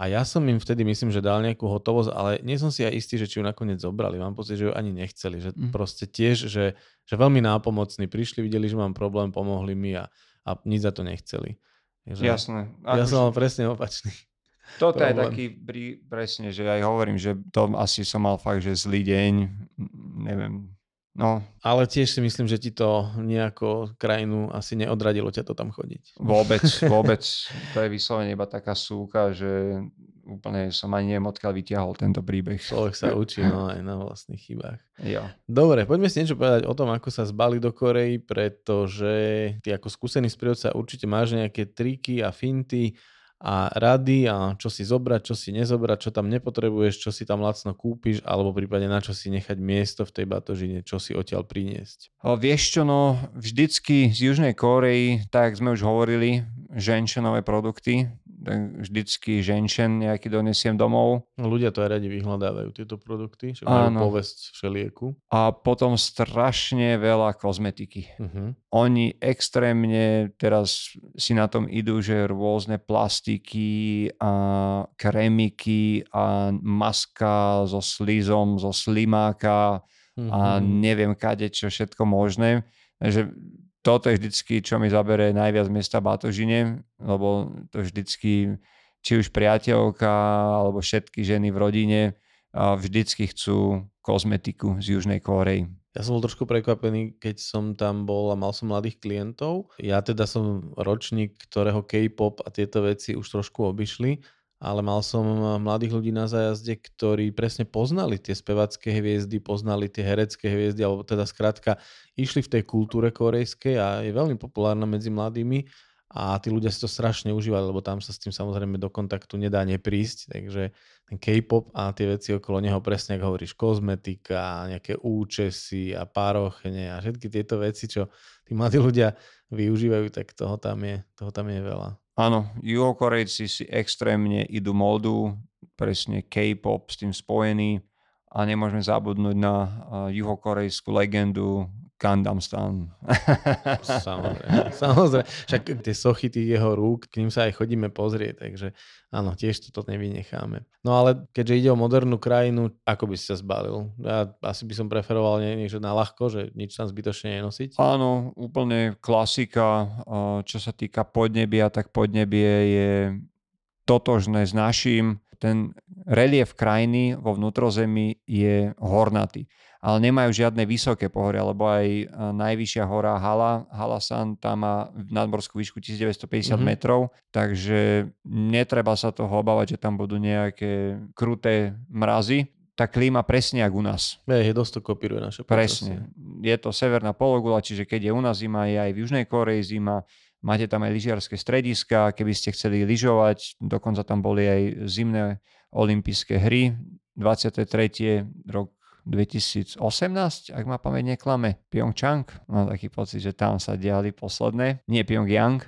a ja som im vtedy myslím, že dal nejakú hotovosť, ale nie som si aj istý, že či ju nakoniec zobrali. Mám pocit, že ju ani nechceli. Že mm. proste tiež, že, že veľmi nápomocní. Prišli, videli, že mám problém, pomohli mi a, a nič za to nechceli. Takže Jasné. ja som mal presne opačný. (laughs) Toto je taký, presne, že aj hovorím, že to asi som mal fakt, že zlý deň, neviem, No. Ale tiež si myslím, že ti to nejako krajinu asi neodradilo ťa to tam chodiť. Vôbec, (laughs) vôbec. To je vyslovene iba taká súka, že úplne som ani neviem, odkiaľ vytiahol tento príbeh. Človek sa (laughs) učí no, aj na vlastných chybách. Jo. Dobre, poďme si niečo povedať o tom, ako sa zbali do Korei, pretože ty ako skúsený sprievodca určite máš nejaké triky a finty, a rady a čo si zobrať, čo si nezobrať, čo tam nepotrebuješ, čo si tam lacno kúpiš alebo prípadne na čo si nechať miesto v tej batožine, čo si odtiaľ priniesť. O, vieš čo, no vždycky z Južnej Kórei, tak sme už hovorili, ženšenové produkty, vždycky ženšen nejaký donesiem domov. Ľudia to aj radi vyhľadávajú, tieto produkty, že majú povesť všelieku. A potom strašne veľa kozmetiky. Uh-huh. Oni extrémne teraz si na tom idú, že rôzne plastiky a kremiky a maska so slizom, zo slimáka uh-huh. a mhm. neviem kade čo všetko možné. Že toto je vždycky, čo mi zabere najviac miesta batožine, lebo to vždycky, či už priateľka, alebo všetky ženy v rodine, vždycky chcú kozmetiku z Južnej Kórei. Ja som bol trošku prekvapený, keď som tam bol a mal som mladých klientov. Ja teda som ročník, ktorého K-pop a tieto veci už trošku obišli ale mal som eh, mladých ľudí na zájazde, ktorí presne poznali tie spevacké hviezdy, poznali tie herecké hviezdy, alebo teda skrátka išli v tej kultúre korejskej a je veľmi populárna medzi mladými a tí ľudia si to strašne užívali, lebo tam sa s tým samozrejme do kontaktu nedá neprísť, takže ten K-pop a tie veci okolo neho presne, ako hovoríš, kozmetika, nejaké účesy a párochne a všetky tieto veci, čo tí mladí ľudia využívajú, tak toho tam je, toho tam je veľa. Áno, juhokorejci si extrémne idú módu, presne K-pop s tým spojený a nemôžeme zabudnúť na juhokorejskú legendu Gundam Stan. (laughs) samozrejme, samozrejme. Však tie sochy tých jeho rúk, k ním sa aj chodíme pozrieť, takže áno, tiež toto nevynecháme. No ale keďže ide o modernú krajinu, ako by si sa zbalil? Ja asi by som preferoval niečo na ľahko, že nič tam zbytočne nenosiť. Áno, úplne klasika. Čo sa týka podnebia, tak podnebie je totožné s naším. Ten relief krajiny vo vnútrozemí je hornatý ale nemajú žiadne vysoké pohoria, lebo aj e, najvyššia hora Hala, Halasan, tam má nadmorskú výšku 1950 mm-hmm. metrov, takže netreba sa toho obávať, že tam budú nejaké kruté mrazy. Tá klíma presne ako u nás. Je, je dosť to kopíruje naše počasie. Presne. Je to severná pologula, čiže keď je u nás zima, je aj v Južnej Koreji zima. Máte tam aj lyžiarske strediska, keby ste chceli lyžovať, dokonca tam boli aj zimné olympijské hry. 23. rok 2018, ak ma pamäť neklame, Pyeongchang. Mám taký pocit, že tam sa diali posledné. Nie Pyongyang,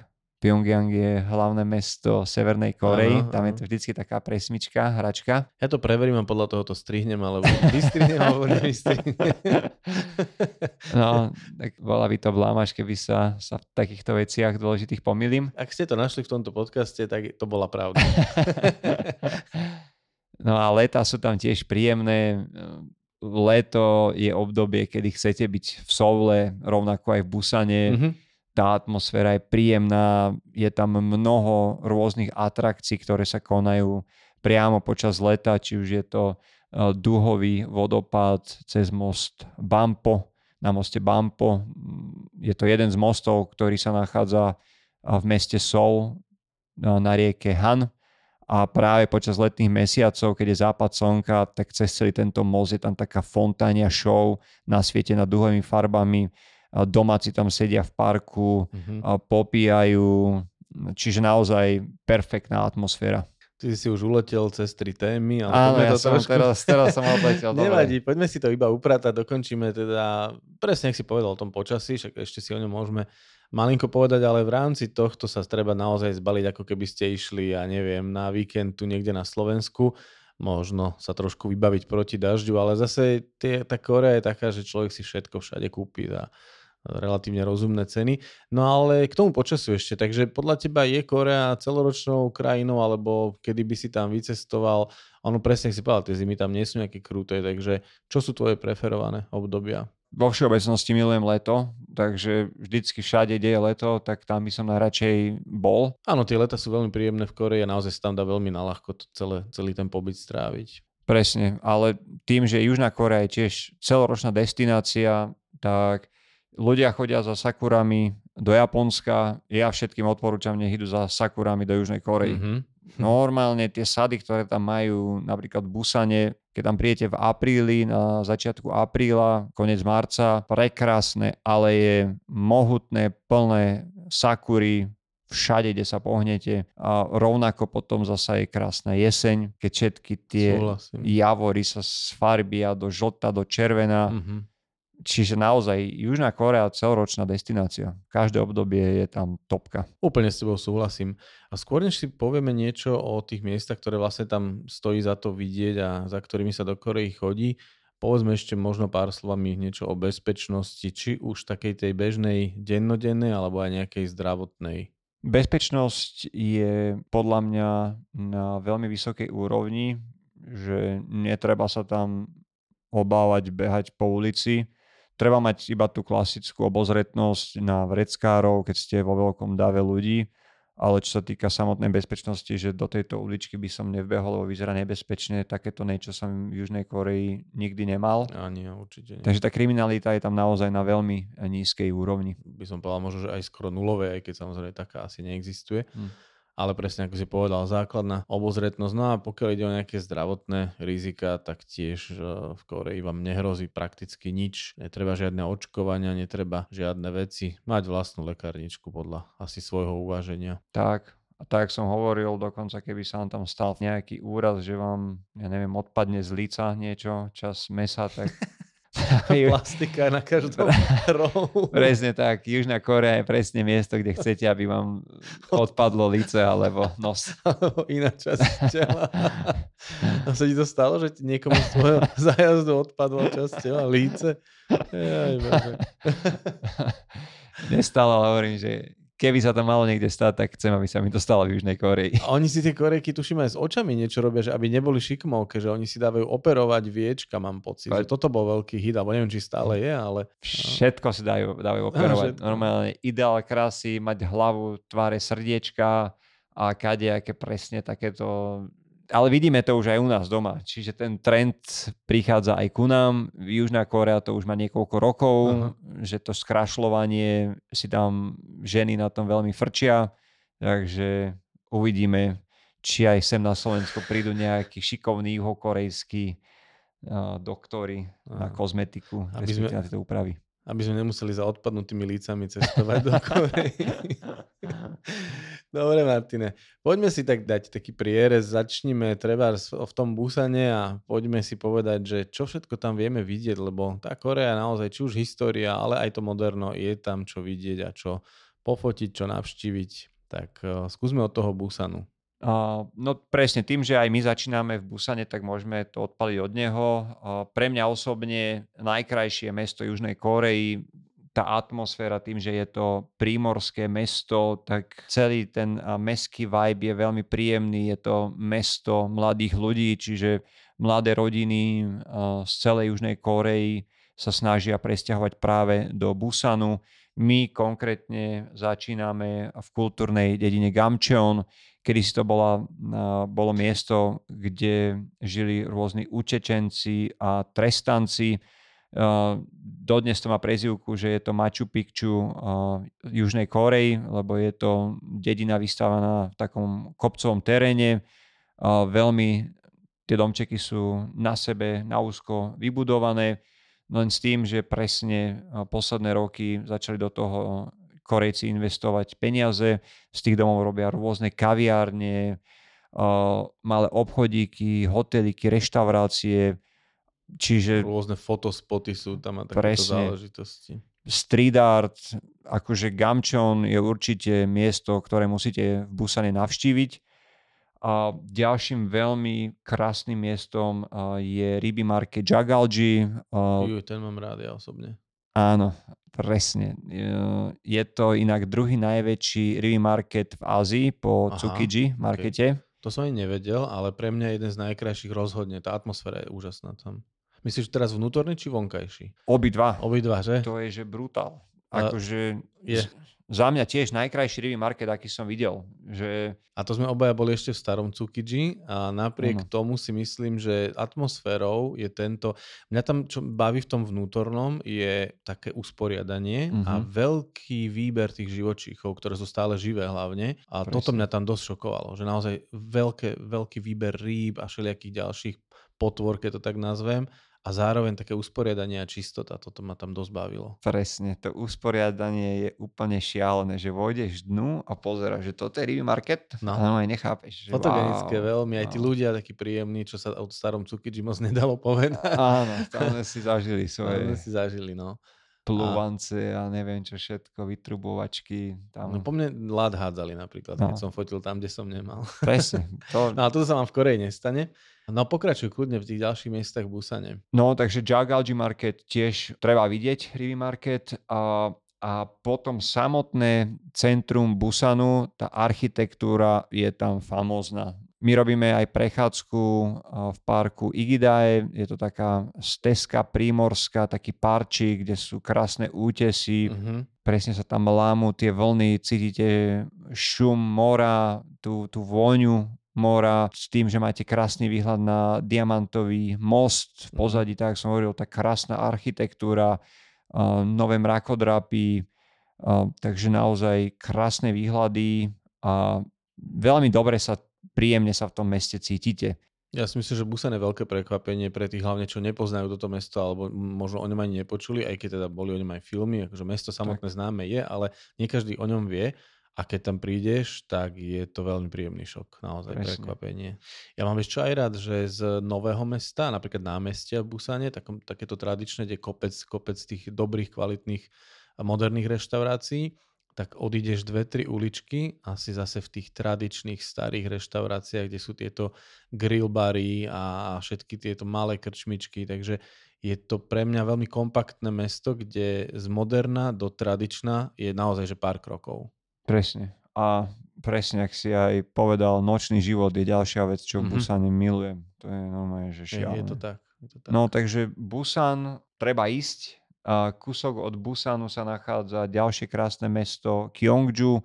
Pyongyang je hlavné mesto Severnej Korei, tam je to vždycky taká presmička, hračka. Ja to preverím a podľa toho to strihnem, alebo vystrihnem, (laughs) alebo nevystrihnem. no, tak bola by to blámaž, keby sa, sa v takýchto veciach dôležitých pomýlim. Ak ste to našli v tomto podcaste, tak to bola pravda. (laughs) no a leta sú tam tiež príjemné leto je obdobie, kedy chcete byť v Soule, rovnako aj v Busane. Mm-hmm. Tá atmosféra je príjemná, je tam mnoho rôznych atrakcií, ktoré sa konajú priamo počas leta, či už je to eh, duhový vodopád cez most Bampo, na moste Bampo. Je to jeden z mostov, ktorý sa nachádza eh, v meste Seoul eh, na rieke Han a práve počas letných mesiacov, keď je západ slnka, tak cez celý tento most je tam taká fontánia show nasvietená duhovými farbami, domáci tam sedia v parku, mm-hmm. popíjajú, čiže naozaj perfektná atmosféra. Ty si už uletel cez tri témy. Ale Áno, ja to som trošku... teraz, teraz som odletel. (laughs) Nevadí, poďme si to iba upratať, dokončíme teda, presne ak si povedal o tom počasí, však ešte si o ňom môžeme malinko povedať, ale v rámci tohto sa treba naozaj zbaliť, ako keby ste išli, ja neviem, na víkend tu niekde na Slovensku, možno sa trošku vybaviť proti dažďu, ale zase tie, tá Korea je taká, že človek si všetko všade kúpi za relatívne rozumné ceny. No ale k tomu počasu ešte, takže podľa teba je Korea celoročnou krajinou, alebo kedy by si tam vycestoval, ono presne si povedal, tie zimy tam nie sú nejaké kruté, takže čo sú tvoje preferované obdobia? vo všeobecnosti milujem leto, takže vždycky všade, kde je leto, tak tam by som najradšej bol. Áno, tie leta sú veľmi príjemné v Koreji a naozaj sa tam dá veľmi naľahko celé, celý ten pobyt stráviť. Presne, ale tým, že Južná Korea je tiež celoročná destinácia, tak ľudia chodia za sakurami do Japonska. Ja všetkým odporúčam, nech idú za sakurami do Južnej Korei. Mm-hmm. Normálne tie sady, ktoré tam majú, napríklad Busane, keď tam príjete v apríli, na začiatku apríla, koniec marca, prekrásne aleje, mohutné, plné sakury, všade, kde sa pohnete. A rovnako potom zasa je krásna jeseň, keď všetky tie Súhlasím. javory sa sfarbia do žlta, do červená. Mm-hmm Čiže naozaj Južná Korea celoročná destinácia. Každé obdobie je tam topka. Úplne s tebou súhlasím. A skôr než si povieme niečo o tých miestach, ktoré vlastne tam stojí za to vidieť a za ktorými sa do Korei chodí, povedzme ešte možno pár slovami niečo o bezpečnosti, či už takej tej bežnej dennodennej alebo aj nejakej zdravotnej. Bezpečnosť je podľa mňa na veľmi vysokej úrovni, že netreba sa tam obávať behať po ulici Treba mať iba tú klasickú obozretnosť na vreckárov, keď ste vo veľkom dáve ľudí, ale čo sa týka samotnej bezpečnosti, že do tejto uličky by som nevbehol, lebo vyzerá nebezpečne, takéto niečo som v Južnej Koreji nikdy nemal. Ani ja, určite nie. Takže tá kriminalita je tam naozaj na veľmi nízkej úrovni. By som povedal možno, že aj skoro nulovej, aj keď samozrejme taká asi neexistuje. Hm ale presne ako si povedal, základná obozretnosť. No a pokiaľ ide o nejaké zdravotné rizika, tak tiež e, v Koreji vám nehrozí prakticky nič. Netreba žiadne očkovania, netreba žiadne veci. Mať vlastnú lekárničku podľa asi svojho uváženia. Tak, a tak som hovoril, dokonca keby sa vám tam stal nejaký úraz, že vám, ja neviem, odpadne z líca niečo, čas mesa, tak (laughs) (laughs) Plastika na každom (laughs) rohu. Presne tak. Južná Korea je presne miesto, kde chcete, aby vám odpadlo lice alebo nos. (laughs) Alebo iná časť tela. A sa ti to stalo, že ti niekomu z tvojho zájazdu odpadlo časť tela, líce? Nestalo, ale hovorím, že keby sa to malo niekde stať, tak chcem, aby sa mi to stalo v Južnej Koreji. A oni si tie Korejky, tuším, aj s očami niečo robia, že aby neboli šikmovke, že oni si dávajú operovať viečka, mám pocit. Že toto bol veľký hit, alebo neviem, či stále je, ale... Všetko si dajú, dávajú operovať. Všetko. Normálne ideál krásy, mať hlavu, tváre, srdiečka a kadejaké presne takéto ale vidíme to už aj u nás doma. Čiže ten trend prichádza aj ku nám. Južná Korea to už má niekoľko rokov, uh-huh. že to skrašľovanie si tam ženy na tom veľmi frčia. Takže uvidíme, či aj sem na Slovensko prídu nejakí šikovní juhokorejskí uh, doktory uh-huh. na kozmetiku, aby sme, na tieto úpravy. Aby sme nemuseli za odpadnutými lícami cestovať do Korei. (laughs) Dobre, Martine. Poďme si tak dať taký prierez. Začnime treba v tom Busane a poďme si povedať, že čo všetko tam vieme vidieť, lebo tá Korea naozaj, či už história, ale aj to moderno, je tam čo vidieť a čo pofotiť, čo navštíviť. Tak uh, skúsme od toho Busanu. No presne, tým, že aj my začíname v Busane, tak môžeme to odpaliť od neho. Pre mňa osobne najkrajšie mesto Južnej Kórei tá atmosféra tým, že je to prímorské mesto, tak celý ten mestský vibe je veľmi príjemný. Je to mesto mladých ľudí, čiže mladé rodiny z celej Južnej Koreji sa snažia presťahovať práve do Busanu. My konkrétne začíname v kultúrnej dedine Gamcheon, kedy si to bola, bolo miesto, kde žili rôzni utečenci a trestanci. Dodnes to má prezivku, že je to Machu Picchu Južnej Koreji, lebo je to dedina vystávaná v takom kopcovom teréne. Veľmi tie domčeky sú na sebe, na úzko vybudované, len s tým, že presne posledné roky začali do toho Korejci investovať peniaze. Z tých domov robia rôzne kaviárne, malé obchodíky, hoteliky, reštaurácie, Čiže... Rôzne fotospoty sú tam a takéto záležitosti. Street art, akože Gamčon je určite miesto, ktoré musíte v Busane navštíviť. A ďalším veľmi krásnym miestom je ryby market Jagalji. Juj, ten mám rád ja osobne. Áno, presne. Je to inak druhý najväčší ryby market v Ázii po Aha, Tsukiji markete. Okay. To som aj nevedel, ale pre mňa jeden z najkrajších rozhodne. Tá atmosféra je úžasná tam. Myslíš teraz vnútorný či vonkajší? Obidva. Obidva, že? To je, že brutál. Akože je. Za mňa tiež najkrajší rivý market, aký som videl. Že... A to sme obaja boli ešte v starom Tsukiji a napriek ano. tomu si myslím, že atmosférou je tento... Mňa tam, čo baví v tom vnútornom, je také usporiadanie uh-huh. a mhm. veľký výber tých živočíchov, ktoré sú stále živé hlavne. A Presne. toto mňa tam dosť šokovalo, že naozaj veľké, veľký výber rýb a všelijakých ďalších potvor, keď to tak nazvem a zároveň také usporiadanie a čistota, toto ma tam dosť bavilo. Presne, to usporiadanie je úplne šialené, že vojdeš dnu a pozeráš, že toto je review market no. a aj nechápeš. Že Fotogenické wow, veľmi, aj tí no. ľudia takí príjemní, čo sa od starom Tsukiji moc nedalo povedať. Áno, (laughs) tam si zažili svoje. Tam si zažili, no plúvance a... a neviem čo všetko, vytrubovačky. Tam... No po mne lad hádzali napríklad, no. keď som fotil tam, kde som nemal. Presne. To... (laughs) No a toto sa vám v Koreji nestane. No pokračuj kľudne v tých ďalších miestach v Busane. No takže Jagalji Market tiež treba vidieť, Rivi Market. A, a potom samotné centrum Busanu, tá architektúra je tam famózna. My robíme aj prechádzku v parku Igidae, je to taká stezka prímorská, taký parčík, kde sú krásne útesy, uh-huh. presne sa tam lámu tie vlny, cítite šum mora, tú, tú vôňu mora s tým, že máte krásny výhľad na diamantový most v pozadí, tak som hovoril, tá krásna architektúra, nové mrakodrapy, takže naozaj krásne výhľady a veľmi dobre sa, príjemne sa v tom meste cítite. Ja si myslím, že Busan je veľké prekvapenie pre tých hlavne, čo nepoznajú toto mesto, alebo možno o ňom ani nepočuli, aj keď teda boli o ňom aj filmy, akože mesto samotné tak. známe je, ale nie každý o ňom vie a keď tam prídeš, tak je to veľmi príjemný šok, naozaj Presne. prekvapenie. Ja mám ešte aj rád, že z nového mesta, napríklad námestia v Busane, takom, takéto tradičné, kde kopec, kopec tých dobrých, kvalitných moderných reštaurácií, tak odídeš dve, tri uličky a si zase v tých tradičných starých reštauráciách, kde sú tieto grill bary a všetky tieto malé krčmičky, takže je to pre mňa veľmi kompaktné mesto, kde z moderna do tradičná je naozaj že pár krokov. Presne. A presne, ak si aj povedal, nočný život je ďalšia vec, čo mm-hmm. v mhm. Busane milujem. To je normálne, že šialené. Je, je to tak. Je to tak. No takže Busan treba ísť, a kúsok od Busanu sa nachádza ďalšie krásne mesto Gyeongju.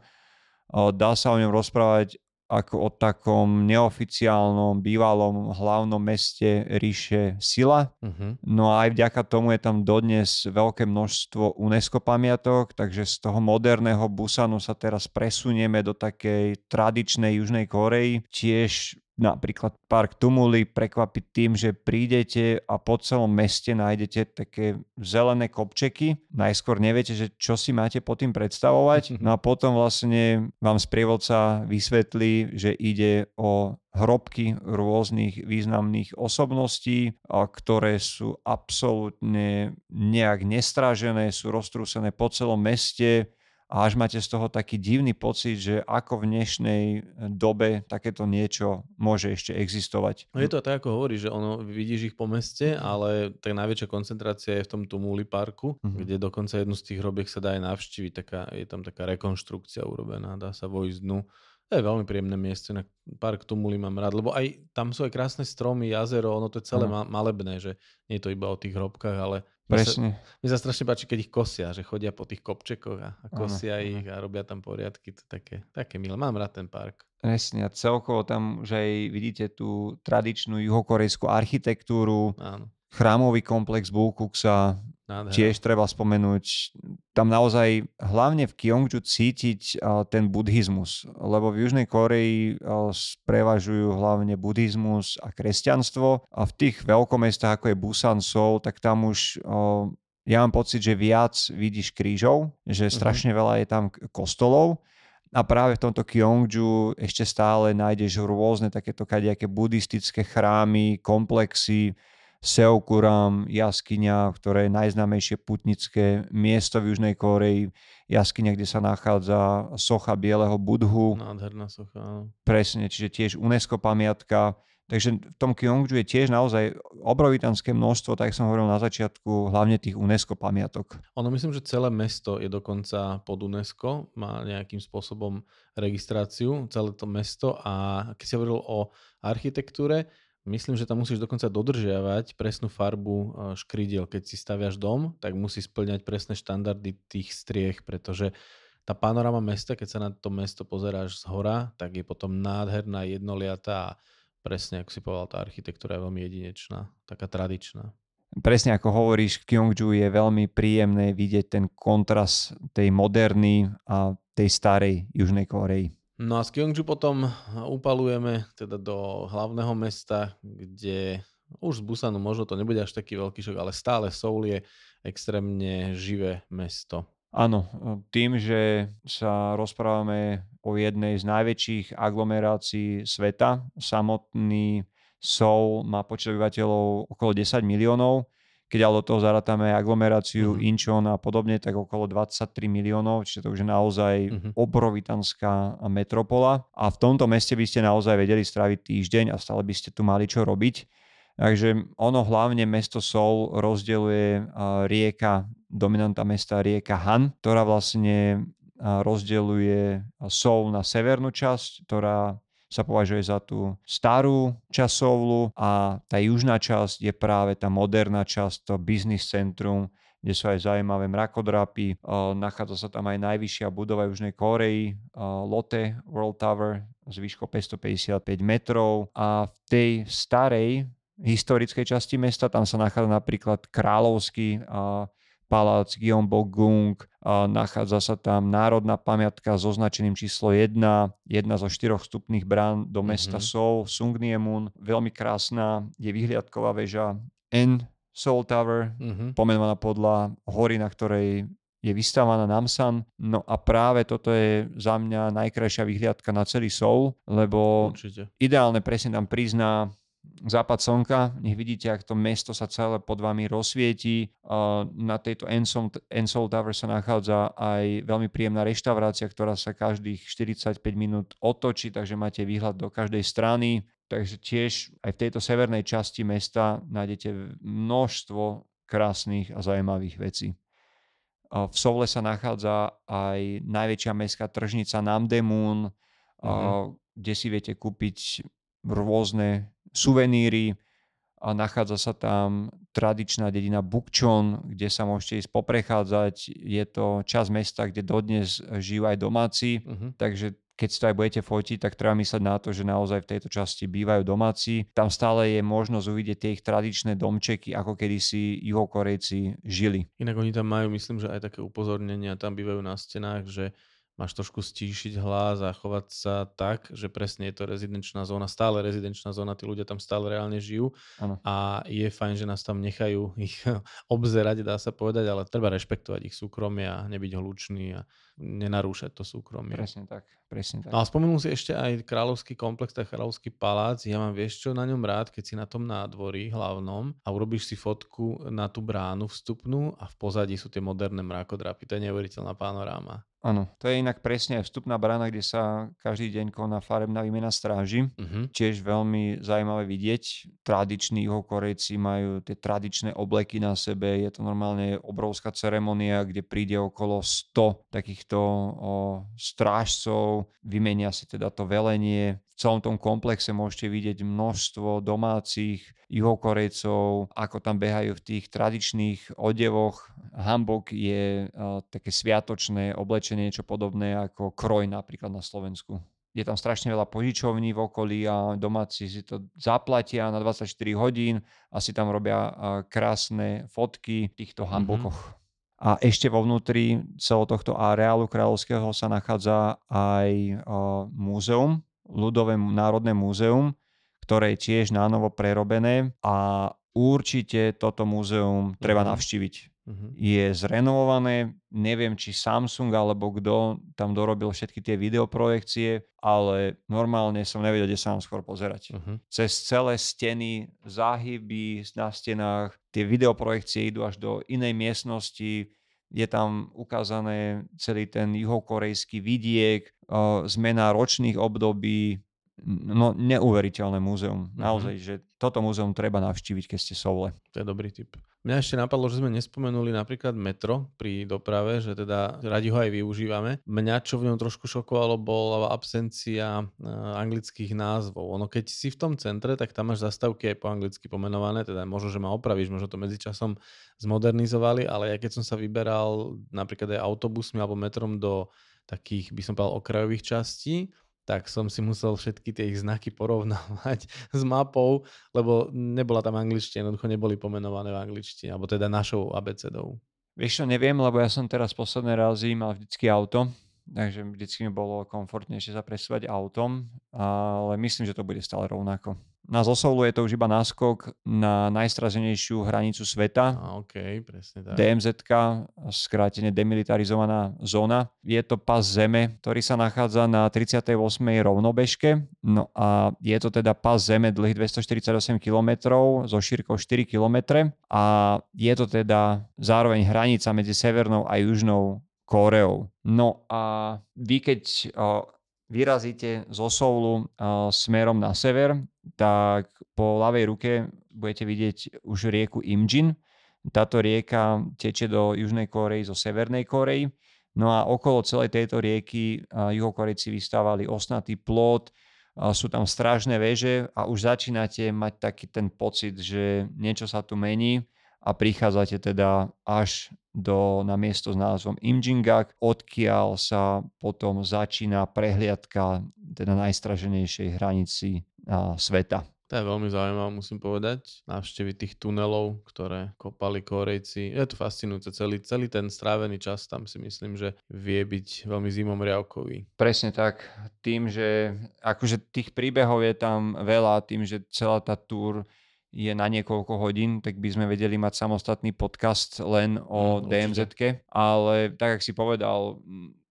Dá sa o ňom rozprávať ako o takom neoficiálnom bývalom hlavnom meste ríše Sila. Uh-huh. No a aj vďaka tomu je tam dodnes veľké množstvo UNESCO pamiatok, takže z toho moderného Busanu sa teraz presunieme do takej tradičnej Južnej Korei. Tiež napríklad park Tumuli prekvapiť tým, že prídete a po celom meste nájdete také zelené kopčeky. Najskôr neviete, že čo si máte pod tým predstavovať. (laughs) No a potom vlastne vám sprievodca vysvetlí, že ide o hrobky rôznych významných osobností, ktoré sú absolútne nejak nestrážené, sú roztrúsené po celom meste a až máte z toho taký divný pocit, že ako v dnešnej eh, dobe takéto niečo môže ešte existovať. No je to tak, ako hovorí, že ono, vidíš ich po meste, ale tá najväčšia koncentrácia je v tom Tumuli parku, uh-huh. kde dokonca jednu z tých hrobiek sa dá aj navštíviť, taká, je tam taká rekonštrukcia urobená, dá sa vojsť dnu. To je veľmi príjemné miesto, na park Tumuli mám rád, lebo aj tam sú aj krásne stromy, jazero, ono to je celé uh-huh. malebné, že nie je to iba o tých hrobkách, ale Presne. Mi sa, strašne páči, keď ich kosia, že chodia po tých kopčekoch a, a kosia ano, ich a robia tam poriadky. To také, také milé. Mám rád ten park. Presne. A celkovo tam už aj vidíte tú tradičnú juhokorejskú architektúru. Áno. Chrámový komplex Bulkuksa, Nádhera. Tiež treba spomenúť, tam naozaj hlavne v Kyongju cítiť ten buddhizmus, lebo v Južnej Koreji prevažujú hlavne buddhizmus a kresťanstvo a v tých veľkomestách ako je Busan, Seoul, tak tam už ja mám pocit, že viac vidíš krížov, že mhm. strašne veľa je tam kostolov a práve v tomto Kyongju ešte stále nájdeš rôzne takéto kadejaké buddhistické chrámy, komplexy, Seokuram, jaskyňa, ktoré je najznámejšie putnické miesto v Južnej Koreji, jaskyňa, kde sa nachádza socha bieleho budhu. Nádherná socha, áno. Presne, čiže tiež UNESCO pamiatka. Takže v tom Kyongju je tiež naozaj obrovitanské množstvo, tak som hovoril na začiatku, hlavne tých UNESCO pamiatok. Ono myslím, že celé mesto je dokonca pod UNESCO, má nejakým spôsobom registráciu, celé to mesto a keď si hovoril o architektúre, Myslím, že tam musíš dokonca dodržiavať presnú farbu e, škrídiel. Keď si staviaš dom, tak musí splňať presné štandardy tých striech, pretože tá panorama mesta, keď sa na to mesto pozeráš z hora, tak je potom nádherná, jednoliatá a presne, ako si povedal, tá architektúra je veľmi jedinečná, taká tradičná. Presne ako hovoríš, v Kyongju je veľmi príjemné vidieť ten kontrast tej moderny a tej starej Južnej Koreji. No a z Kyongju potom upalujeme teda do hlavného mesta, kde už z Busanu možno to nebude až taký veľký šok, ale stále Seoul je extrémne živé mesto. Áno, tým, že sa rozprávame o jednej z najväčších aglomerácií sveta, samotný Seoul má počet obyvateľov okolo 10 miliónov, keď ale do toho zarátame aglomeráciu mm-hmm. Incheon a podobne, tak okolo 23 miliónov, čiže to už je naozaj mm-hmm. obrovitanská metropola. A v tomto meste by ste naozaj vedeli stráviť týždeň a stále by ste tu mali čo robiť. Takže ono hlavne mesto Seoul rozdeľuje rieka, dominanta mesta rieka Han, ktorá vlastne rozdeľuje Seoul na severnú časť, ktorá sa považuje za tú starú časovlu a tá južná časť je práve tá moderná časť, to business centrum, kde sú aj zaujímavé mrakodrapy. Nachádza sa tam aj najvyššia budova Južnej Koreji, Lotte World Tower s výškou 555 metrov a v tej starej historickej časti mesta tam sa nachádza napríklad kráľovský palác Gyeongbokgung, nachádza sa tam národná pamiatka s označením číslo 1, jedna zo štyroch vstupných brán do mesta mm-hmm. Seoul, Sungniemun, veľmi krásna, je vyhliadková väža N Seoul Tower, mm-hmm. pomenovaná podľa hory, na ktorej je vystávaná Namsan. No a práve toto je za mňa najkrajšia vyhliadka na celý Seoul, lebo Určite. ideálne presne tam prizná západ slnka, nech vidíte, ak to mesto sa celé pod vami rozsvietí. Na tejto Ensol, Ensol Tower sa nachádza aj veľmi príjemná reštaurácia, ktorá sa každých 45 minút otočí, takže máte výhľad do každej strany. Takže tiež aj v tejto severnej časti mesta nájdete množstvo krásnych a zaujímavých vecí. V Sovle sa nachádza aj najväčšia mestská tržnica Namdemun, uh-huh. kde si viete kúpiť rôzne suveníry. A nachádza sa tam tradičná dedina Bukčon, kde sa môžete ísť poprechádzať. Je to časť mesta, kde dodnes žijú aj domáci, uh-huh. takže keď si to aj budete fotiť, tak treba mysleť na to, že naozaj v tejto časti bývajú domáci. Tam stále je možnosť uvidieť tie ich tradičné domčeky, ako kedysi juhokorejci žili. Inak oni tam majú, myslím, že aj také upozornenia, tam bývajú na stenách, že máš trošku stíšiť hlas a chovať sa tak, že presne je to rezidenčná zóna, stále rezidenčná zóna, tí ľudia tam stále reálne žijú ano. a je fajn, že nás tam nechajú (laughs) ich obzerať, dá sa povedať, ale treba rešpektovať ich súkromie a nebyť hlučný a nenarúšať to súkromie. Presne tak, presne tak. No a spomenul si ešte aj kráľovský komplex, tak kráľovský palác. Ja mám vieš čo na ňom rád, keď si na tom nádvorí hlavnom a urobíš si fotku na tú bránu vstupnú a v pozadí sú tie moderné mrakodrapy. To je neuveriteľná panoráma. Áno, to je inak presne aj vstupná brána, kde sa každý deň koná farebná výmena stráži. Uh-huh. Tiež veľmi zaujímavé vidieť. Tradiční Korejci majú tie tradičné obleky na sebe. Je to normálne obrovská ceremonia, kde príde okolo 100 takýchto o, strážcov. Vymenia si teda to velenie v celom tom komplexe môžete vidieť množstvo domácich juhokorejcov, ako tam behajú v tých tradičných odevoch. Hambok je uh, také sviatočné oblečenie, niečo podobné ako kroj napríklad na Slovensku. Je tam strašne veľa požičovní v okolí a domáci si to zaplatia na 24 hodín a si tam robia krásne fotky v týchto mhm. hambokoch. Mm-hmm. A ešte vo vnútri celého tohto areálu kráľovského sa nachádza aj múzeum, ľudové národné múzeum, ktoré je tiež nánovo prerobené a určite toto múzeum treba uh-huh. navštíviť. Uh-huh. Je zrenovované, neviem či Samsung alebo kto tam dorobil všetky tie videoprojekcie, ale normálne som nevedel, kde sa mám skôr pozerať. Uh-huh. Cez celé steny, záhyby na stenách, tie videoprojekcie idú až do inej miestnosti, je tam ukázané celý ten juhokorejský vidiek, zmena ročných období, no neuveriteľné múzeum. Mm-hmm. Naozaj, že toto múzeum treba navštíviť, keď ste Soule. To je dobrý tip. Mňa ešte napadlo, že sme nespomenuli napríklad metro pri doprave, že teda radi ho aj využívame. Mňa, čo v ňom trošku šokovalo, bola absencia e, anglických názvov. Ono, keď si v tom centre, tak tam máš zastávky aj po anglicky pomenované, teda možno, že ma opravíš, možno to medzičasom zmodernizovali, ale ja keď som sa vyberal napríklad aj autobusmi alebo metrom do takých, by som povedal, okrajových častí, tak som si musel všetky tie ich znaky porovnávať (laughs) s mapou, lebo nebola tam angličtina, jednoducho neboli pomenované v angličtine, alebo teda našou abecedou. Vieš čo, neviem, lebo ja som teraz posledné razy mal vždycky auto, takže vždycky mi bolo komfortnejšie sa presúvať autom, ale myslím, že to bude stále rovnako. Na Zosolu je to už iba náskok na najstrazenejšiu hranicu sveta. A, okay, presne tak. DMZ, skrátene demilitarizovaná zóna. Je to pas zeme, ktorý sa nachádza na 38. rovnobežke. No a je to teda pas zeme dlhý 248 km so šírkou 4 km a je to teda zároveň hranica medzi Severnou a Južnou Kóreou. No a vy keď vyrazíte zo Soulu smerom na sever, tak po ľavej ruke budete vidieť už rieku Imjin. Táto rieka teče do Južnej Korei zo Severnej Korei. No a okolo celej tejto rieky juhokorejci vystávali osnatý plot, sú tam strážne veže a už začínate mať taký ten pocit, že niečo sa tu mení a prichádzate teda až do, na miesto s názvom Imjingak, odkiaľ sa potom začína prehliadka teda najstraženejšej hranici a, sveta. To je veľmi zaujímavé, musím povedať. Návštevy tých tunelov, ktoré kopali Korejci. Je to fascinujúce. Celý, celý ten strávený čas tam si myslím, že vie byť veľmi zimom riavkový. Presne tak. Tým, že akože tých príbehov je tam veľa, tým, že celá tá túr je na niekoľko hodín, tak by sme vedeli mať samostatný podcast len o no, DMZ, ale tak, ako si povedal,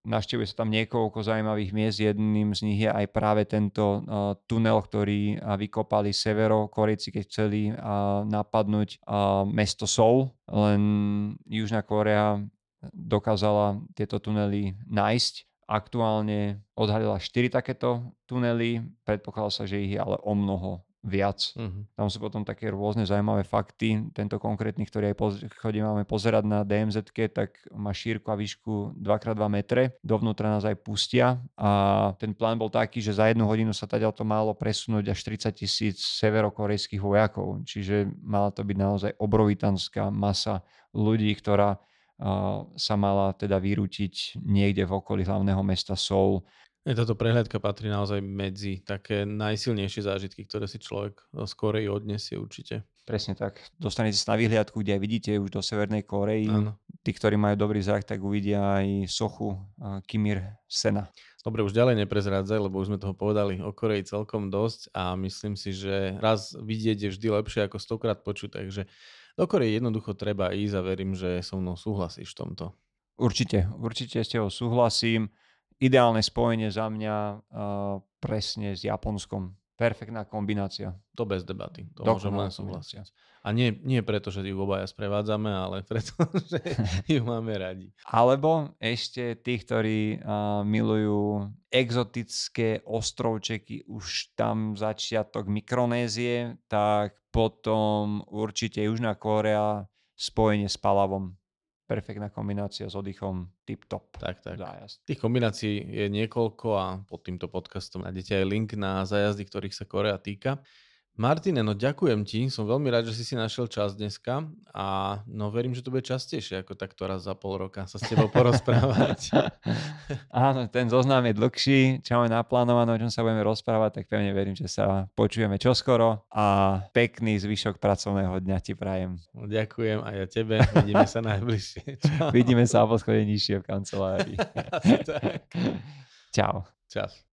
Naštevuje sa tam niekoľko zaujímavých miest. Jedným z nich je aj práve tento uh, tunel, ktorý uh, vykopali Korejci, keď chceli uh, napadnúť uh, mesto Seoul. Len Južná Korea dokázala tieto tunely nájsť. Aktuálne odhalila 4 takéto tunely. Predpokladá sa, že ich je ale o mnoho viac. Uh-huh. Tam sú potom také rôzne zaujímavé fakty. Tento konkrétny, ktorý aj poz- chodíme pozerať na DMZ, tak má šírku a výšku 2x2 metre. Dovnútra nás aj pustia a ten plán bol taký, že za jednu hodinu sa teda to malo presunúť až 30 tisíc severokorejských vojakov. Čiže mala to byť naozaj obrovitánska masa ľudí, ktorá sa mala teda vyrútiť niekde v okolí hlavného mesta Seoul táto prehľadka patrí naozaj medzi také najsilnejšie zážitky, ktoré si človek skorej odnesie určite. Presne tak. Dostanete sa na vyhliadku, kde aj vidíte už do Severnej Korei. Tí, ktorí majú dobrý zrak, tak uvidia aj sochu Kimir Sena. Dobre, už ďalej neprezrádzaj, lebo už sme toho povedali o Koreji celkom dosť a myslím si, že raz vidieť je vždy lepšie ako stokrát počuť, takže do Koreji jednoducho treba ísť a verím, že so mnou súhlasíš v tomto. Určite, určite s tebou súhlasím ideálne spojenie za mňa uh, presne s Japonskom. Perfektná kombinácia. To bez debaty. To môžem len súhlasiť. A nie, nie preto, že ju obaja sprevádzame, ale (laughs) preto, že (laughs) ju máme radi. Alebo ešte tí, ktorí uh, milujú exotické ostrovčeky, už tam začiatok Mikronézie, tak potom určite Južná Korea spojenie s Palavom perfektná kombinácia s oddychom tip-top. Tak, tak. Zájazd. Tých kombinácií je niekoľko a pod týmto podcastom nájdete aj link na zájazdy, ktorých sa Korea týka. Martine, no ďakujem ti, som veľmi rád, že si si našiel čas dneska a no verím, že to bude častejšie ako takto raz za pol roka sa s tebou porozprávať. (laughs) Áno, ten zoznam je dlhší, čo máme naplánované, o čom sa budeme rozprávať, tak pevne verím, že sa počujeme čoskoro a pekný zvyšok pracovného dňa ti prajem. No, ďakujem a ja tebe, vidíme sa najbližšie. (laughs) Čau. Vidíme sa po nižšie v kancelárii. (laughs) tak. Čau. Čas.